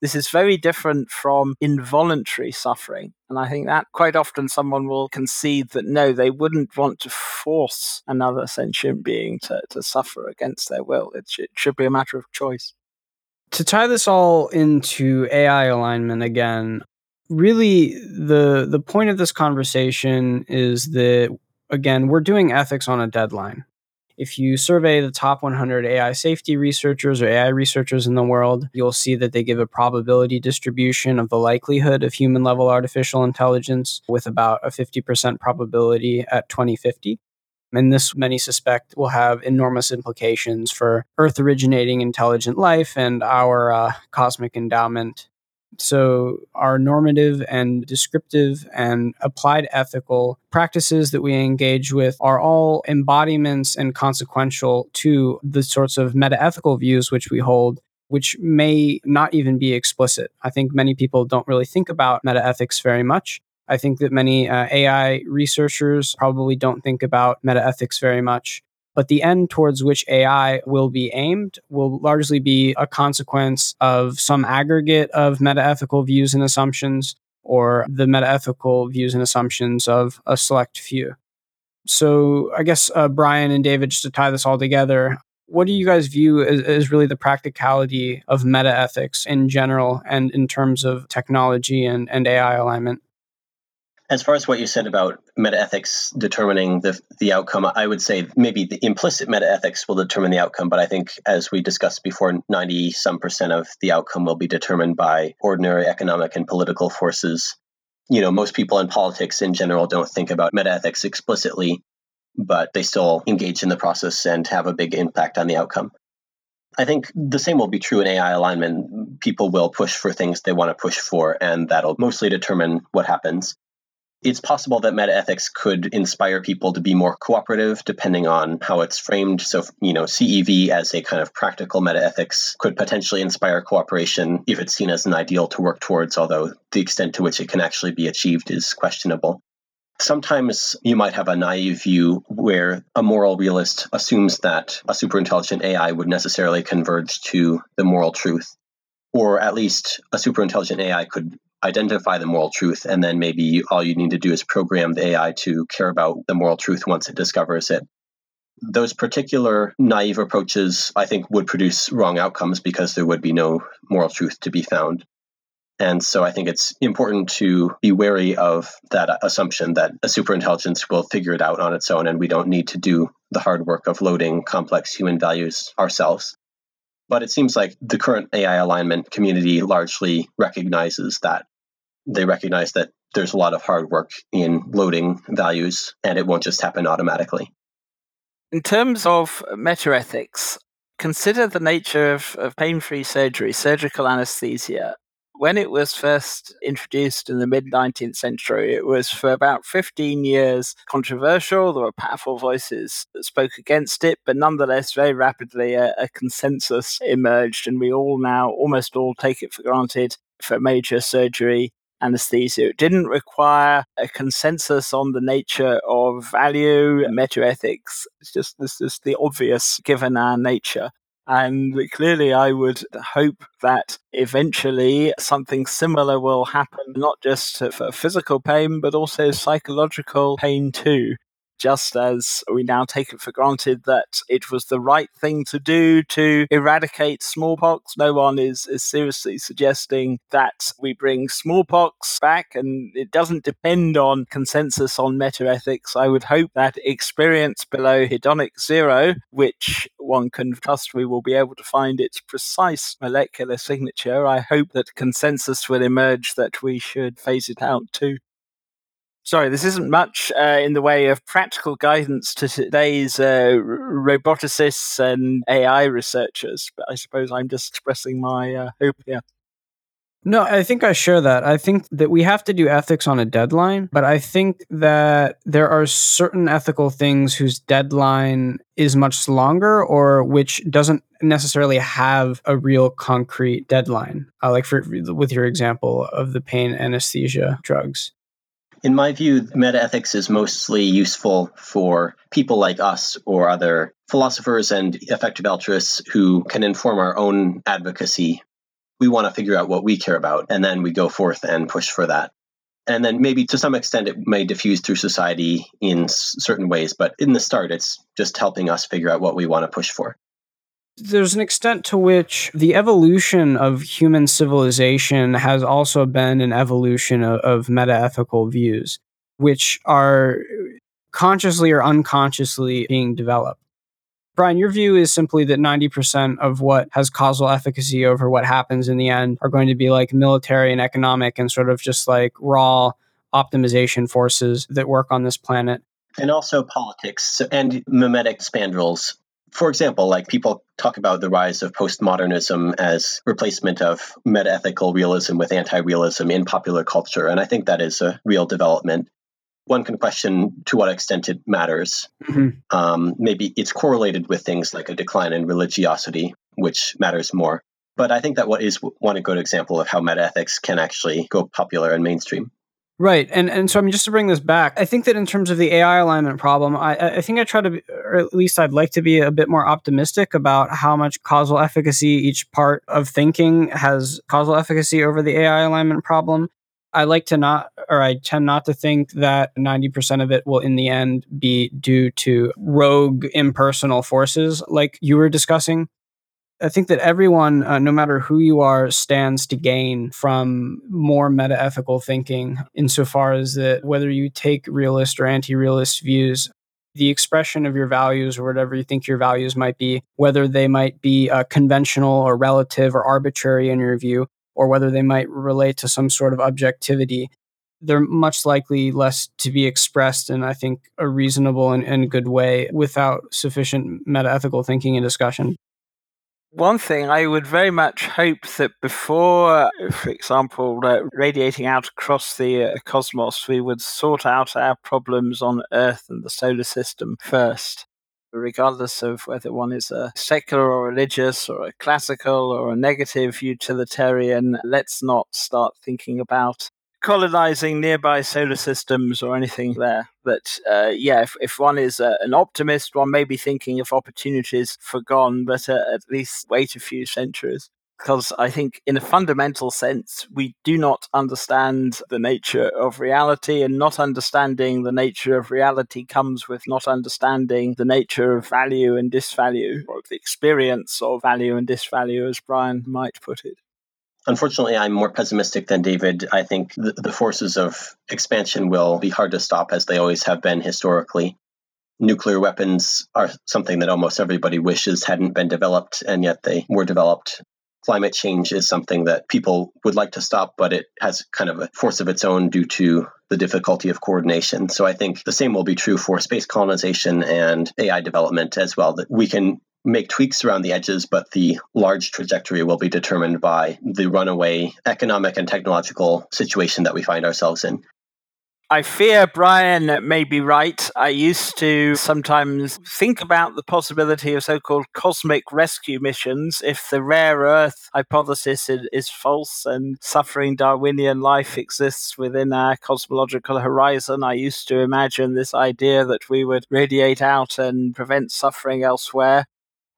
this is very different from involuntary suffering. And I think that quite often someone will concede that no, they wouldn't want to force another sentient being to, to suffer against their will. It, sh- it should be a matter of choice. To tie this all into AI alignment again, really the the point of this conversation is that again, we're doing ethics on a deadline. If you survey the top 100 AI safety researchers or AI researchers in the world, you'll see that they give a probability distribution of the likelihood of human level artificial intelligence with about a 50% probability at 2050. And this, many suspect, will have enormous implications for Earth originating intelligent life and our uh, cosmic endowment so, our normative and descriptive and applied ethical practices that we engage with are all embodiments and consequential to the sorts of meta ethical views which we hold, which may not even be explicit. I think many people don't really think about meta ethics very much. I think that many uh, AI researchers probably don't think about meta ethics very much. But the end towards which AI will be aimed will largely be a consequence of some aggregate of metaethical views and assumptions or the metaethical views and assumptions of a select few. So, I guess, uh, Brian and David, just to tie this all together, what do you guys view as, as really the practicality of metaethics in general and in terms of technology and, and AI alignment? As far as what you said about metaethics determining the the outcome, I would say maybe the implicit metaethics will determine the outcome, but I think as we discussed before, 90 some percent of the outcome will be determined by ordinary economic and political forces. You know, most people in politics in general don't think about metaethics explicitly. but they still engage in the process and have a big impact on the outcome. I think the same will be true in AI alignment. People will push for things they want to push for, and that'll mostly determine what happens. It's possible that metaethics could inspire people to be more cooperative depending on how it's framed. So, you know, CEV as a kind of practical metaethics could potentially inspire cooperation if it's seen as an ideal to work towards, although the extent to which it can actually be achieved is questionable. Sometimes you might have a naive view where a moral realist assumes that a superintelligent AI would necessarily converge to the moral truth, or at least a superintelligent AI could identify the moral truth, and then maybe all you need to do is program the AI to care about the moral truth once it discovers it. Those particular naive approaches, I think, would produce wrong outcomes because there would be no moral truth to be found. And so I think it's important to be wary of that assumption that a superintelligence will figure it out on its own and we don't need to do the hard work of loading complex human values ourselves. But it seems like the current AI alignment community largely recognizes that. They recognize that there's a lot of hard work in loading values and it won't just happen automatically. In terms of metaethics, consider the nature of, of pain free surgery, surgical anesthesia, when it was first introduced in the mid 19th century, it was for about 15 years controversial. There were powerful voices that spoke against it, but nonetheless, very rapidly a, a consensus emerged, and we all now almost all take it for granted for major surgery anesthesia. It didn't require a consensus on the nature of value, metaethics. It's just this is the obvious given our nature. And clearly, I would hope that eventually something similar will happen, not just for physical pain, but also psychological pain too just as we now take it for granted that it was the right thing to do to eradicate smallpox. No one is, is seriously suggesting that we bring smallpox back, and it doesn't depend on consensus on metaethics. I would hope that experience below hedonic zero, which one can trust we will be able to find its precise molecular signature, I hope that consensus will emerge that we should phase it out too sorry, this isn't much uh, in the way of practical guidance to today's uh, roboticists and AI researchers, but I suppose I'm just expressing my uh, hope here. No, I think I share that. I think that we have to do ethics on a deadline, but I think that there are certain ethical things whose deadline is much longer or which doesn't necessarily have a real concrete deadline. Uh, like for with your example of the pain anesthesia drugs. In my view, metaethics is mostly useful for people like us or other philosophers and effective altruists who can inform our own advocacy. We want to figure out what we care about, and then we go forth and push for that. And then maybe to some extent it may diffuse through society in certain ways, but in the start, it's just helping us figure out what we want to push for there's an extent to which the evolution of human civilization has also been an evolution of, of metaethical views, which are consciously or unconsciously being developed. Brian, your view is simply that 90% of what has causal efficacy over what happens in the end are going to be like military and economic and sort of just like raw optimization forces that work on this planet. And also politics and mimetic spandrels for example, like people talk about the rise of postmodernism as replacement of metaethical realism with anti-realism in popular culture, and I think that is a real development. One can question to what extent it matters. Mm-hmm. Um, maybe it's correlated with things like a decline in religiosity, which matters more. But I think that what is one good example of how metaethics can actually go popular and mainstream. Right, and and so I mean, just to bring this back, I think that in terms of the AI alignment problem, I I think I try to, be, or at least I'd like to be a bit more optimistic about how much causal efficacy each part of thinking has causal efficacy over the AI alignment problem. I like to not, or I tend not to think that 90% of it will in the end be due to rogue impersonal forces like you were discussing. I think that everyone, uh, no matter who you are, stands to gain from more meta ethical thinking, insofar as that whether you take realist or anti realist views, the expression of your values or whatever you think your values might be, whether they might be uh, conventional or relative or arbitrary in your view, or whether they might relate to some sort of objectivity, they're much likely less to be expressed in, I think, a reasonable and, and good way without sufficient meta ethical thinking and discussion. One thing I would very much hope that before, for example, uh, radiating out across the uh, cosmos, we would sort out our problems on Earth and the solar system first regardless of whether one is a secular or religious or a classical or a negative utilitarian, let's not start thinking about colonizing nearby solar systems or anything there. But uh, yeah, if, if one is uh, an optimist, one may be thinking of opportunities forgone, but uh, at least wait a few centuries because I think, in a fundamental sense, we do not understand the nature of reality, and not understanding the nature of reality comes with not understanding the nature of value and disvalue, or the experience of value and disvalue, as Brian might put it. Unfortunately, I'm more pessimistic than David. I think the, the forces of expansion will be hard to stop, as they always have been historically nuclear weapons are something that almost everybody wishes hadn't been developed, and yet they were developed climate change is something that people would like to stop, but it has kind of a force of its own due to the difficulty of coordination. So I think the same will be true for space colonization and AI development as well, that we can make tweaks around the edges, but the large trajectory will be determined by the runaway economic and technological situation that we find ourselves in. I fear Brian may be right. I used to sometimes think about the possibility of so called cosmic rescue missions if the rare Earth hypothesis is false and suffering Darwinian life exists within our cosmological horizon. I used to imagine this idea that we would radiate out and prevent suffering elsewhere.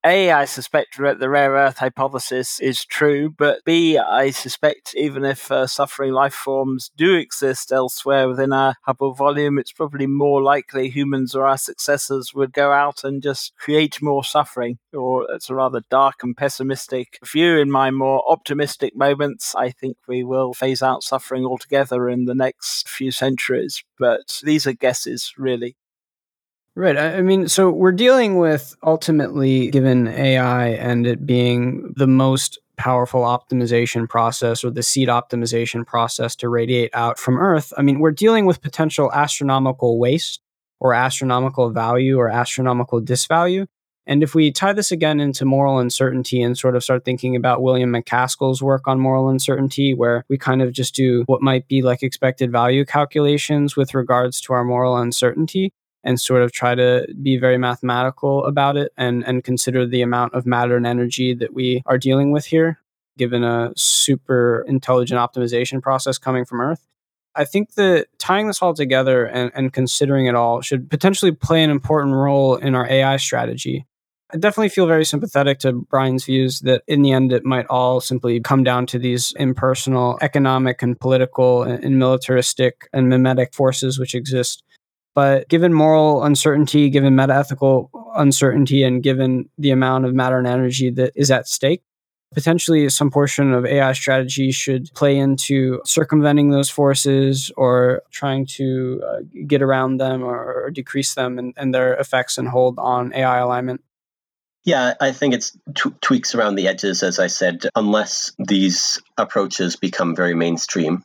A, I suspect the rare earth hypothesis is true, but B, I suspect even if uh, suffering life forms do exist elsewhere within our Hubble volume, it's probably more likely humans or our successors would go out and just create more suffering. Or it's a rather dark and pessimistic view. In my more optimistic moments, I think we will phase out suffering altogether in the next few centuries. But these are guesses, really. Right. I mean, so we're dealing with ultimately, given AI and it being the most powerful optimization process or the seed optimization process to radiate out from Earth. I mean, we're dealing with potential astronomical waste or astronomical value or astronomical disvalue. And if we tie this again into moral uncertainty and sort of start thinking about William MacAskill's work on moral uncertainty, where we kind of just do what might be like expected value calculations with regards to our moral uncertainty, and sort of try to be very mathematical about it and, and consider the amount of matter and energy that we are dealing with here, given a super intelligent optimization process coming from Earth. I think that tying this all together and, and considering it all should potentially play an important role in our AI strategy. I definitely feel very sympathetic to Brian's views that in the end it might all simply come down to these impersonal economic and political and militaristic and mimetic forces which exist but given moral uncertainty, given meta ethical uncertainty, and given the amount of matter and energy that is at stake, potentially some portion of AI strategy should play into circumventing those forces or trying to uh, get around them or, or decrease them and, and, their effects and hold on AI alignment. Yeah, I think it's tweaks around the edges, as I said, unless these approaches become very mainstream.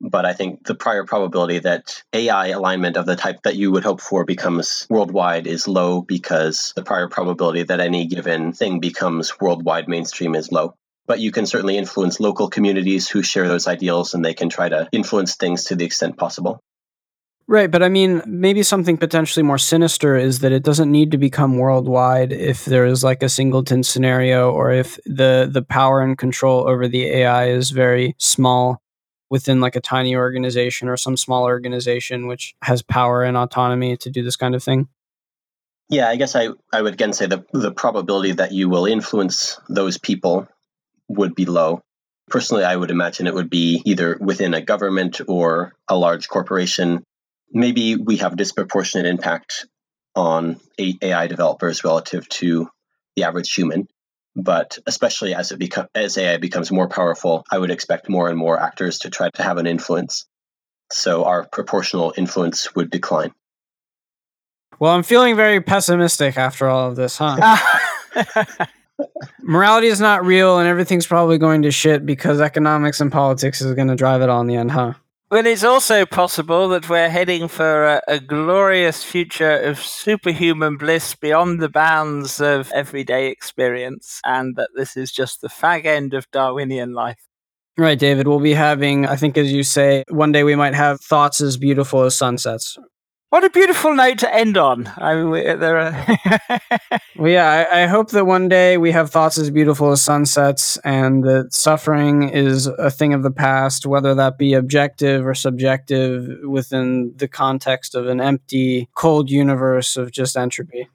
But I think the prior probability that AI alignment of the type that you would hope for becomes worldwide is low because the prior probability that any given thing becomes worldwide mainstream is low. But you can certainly influence local communities who share those ideals and they can try to influence things to the extent possible. Right, but I mean, maybe something potentially more sinister is that it doesn't need to become worldwide if there is like a singleton scenario or if the the power and control over the AI is very small within like a tiny organization or some small organization which has power and autonomy to do this kind of thing? Yeah, I guess I, I would again say the, the probability that you will influence those people would be low. Personally, I would imagine it would be either within a government or a large corporation. Maybe we have disproportionate impact on AI developers relative to the average human. But especially as it become as AI becomes more powerful, I would expect more and more actors to try to have an influence. So our proportional influence would decline. Well, I'm feeling very pessimistic after all of this, huh? (laughs) Morality is not real and everything's probably going to shit because economics and politics is going to drive it all in the end, huh? But it's also possible that we're heading for a, a, glorious future of superhuman bliss beyond the bounds of everyday experience, and that this is just the fag end of Darwinian life. Right, David. We'll be having, I think, as you say, one day we might have thoughts as beautiful as sunsets. What a beautiful note to end on. I mean, we, there are. (laughs) well, yeah, I, I, hope that one day we have thoughts as beautiful as sunsets and that suffering is a thing of the past, whether that be objective or subjective within the context of an empty, cold universe of just entropy.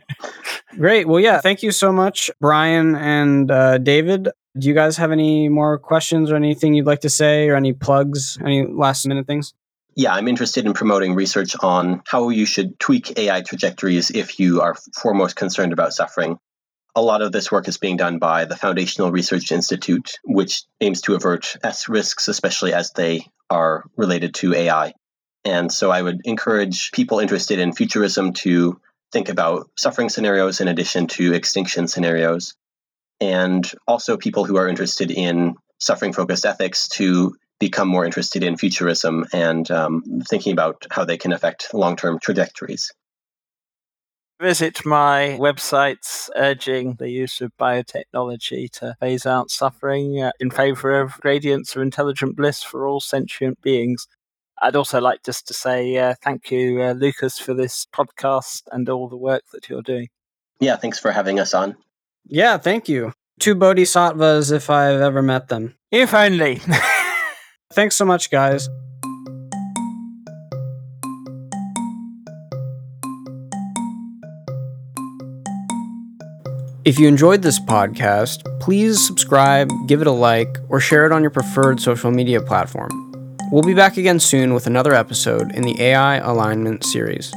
(laughs) Great. Well, yeah, thank you so much, Brian and uh, David. Do you guys have any more questions or anything you'd like to say or any plugs, any last minute things? Yeah, I'm interested in promoting research on how you should tweak AI trajectories if you are foremost concerned about suffering. A lot of this work is being done by the Foundational Research Institute, which aims to avert S risks, especially as they are related to AI. And so I would encourage people interested in futurism to think about suffering scenarios in addition to extinction scenarios. And also people who are interested in suffering focused ethics to become more interested in futurism and um, thinking about how they can affect long term trajectories. Visit my websites urging the use of biotechnology to phase out suffering uh, in favor of gradients of intelligent bliss for all sentient beings. I'd also like just to say uh, thank you, uh, Lucas, for this podcast and all the work that you're doing. Yeah, thanks for having us on. Yeah, thank you. Two bodhisattvas if I've ever met them. If only. (laughs) Thanks so much, guys. If you enjoyed this podcast, please subscribe, give it a like, or share it on your preferred social media platform. We'll be back again soon with another episode in the AI Alignment series.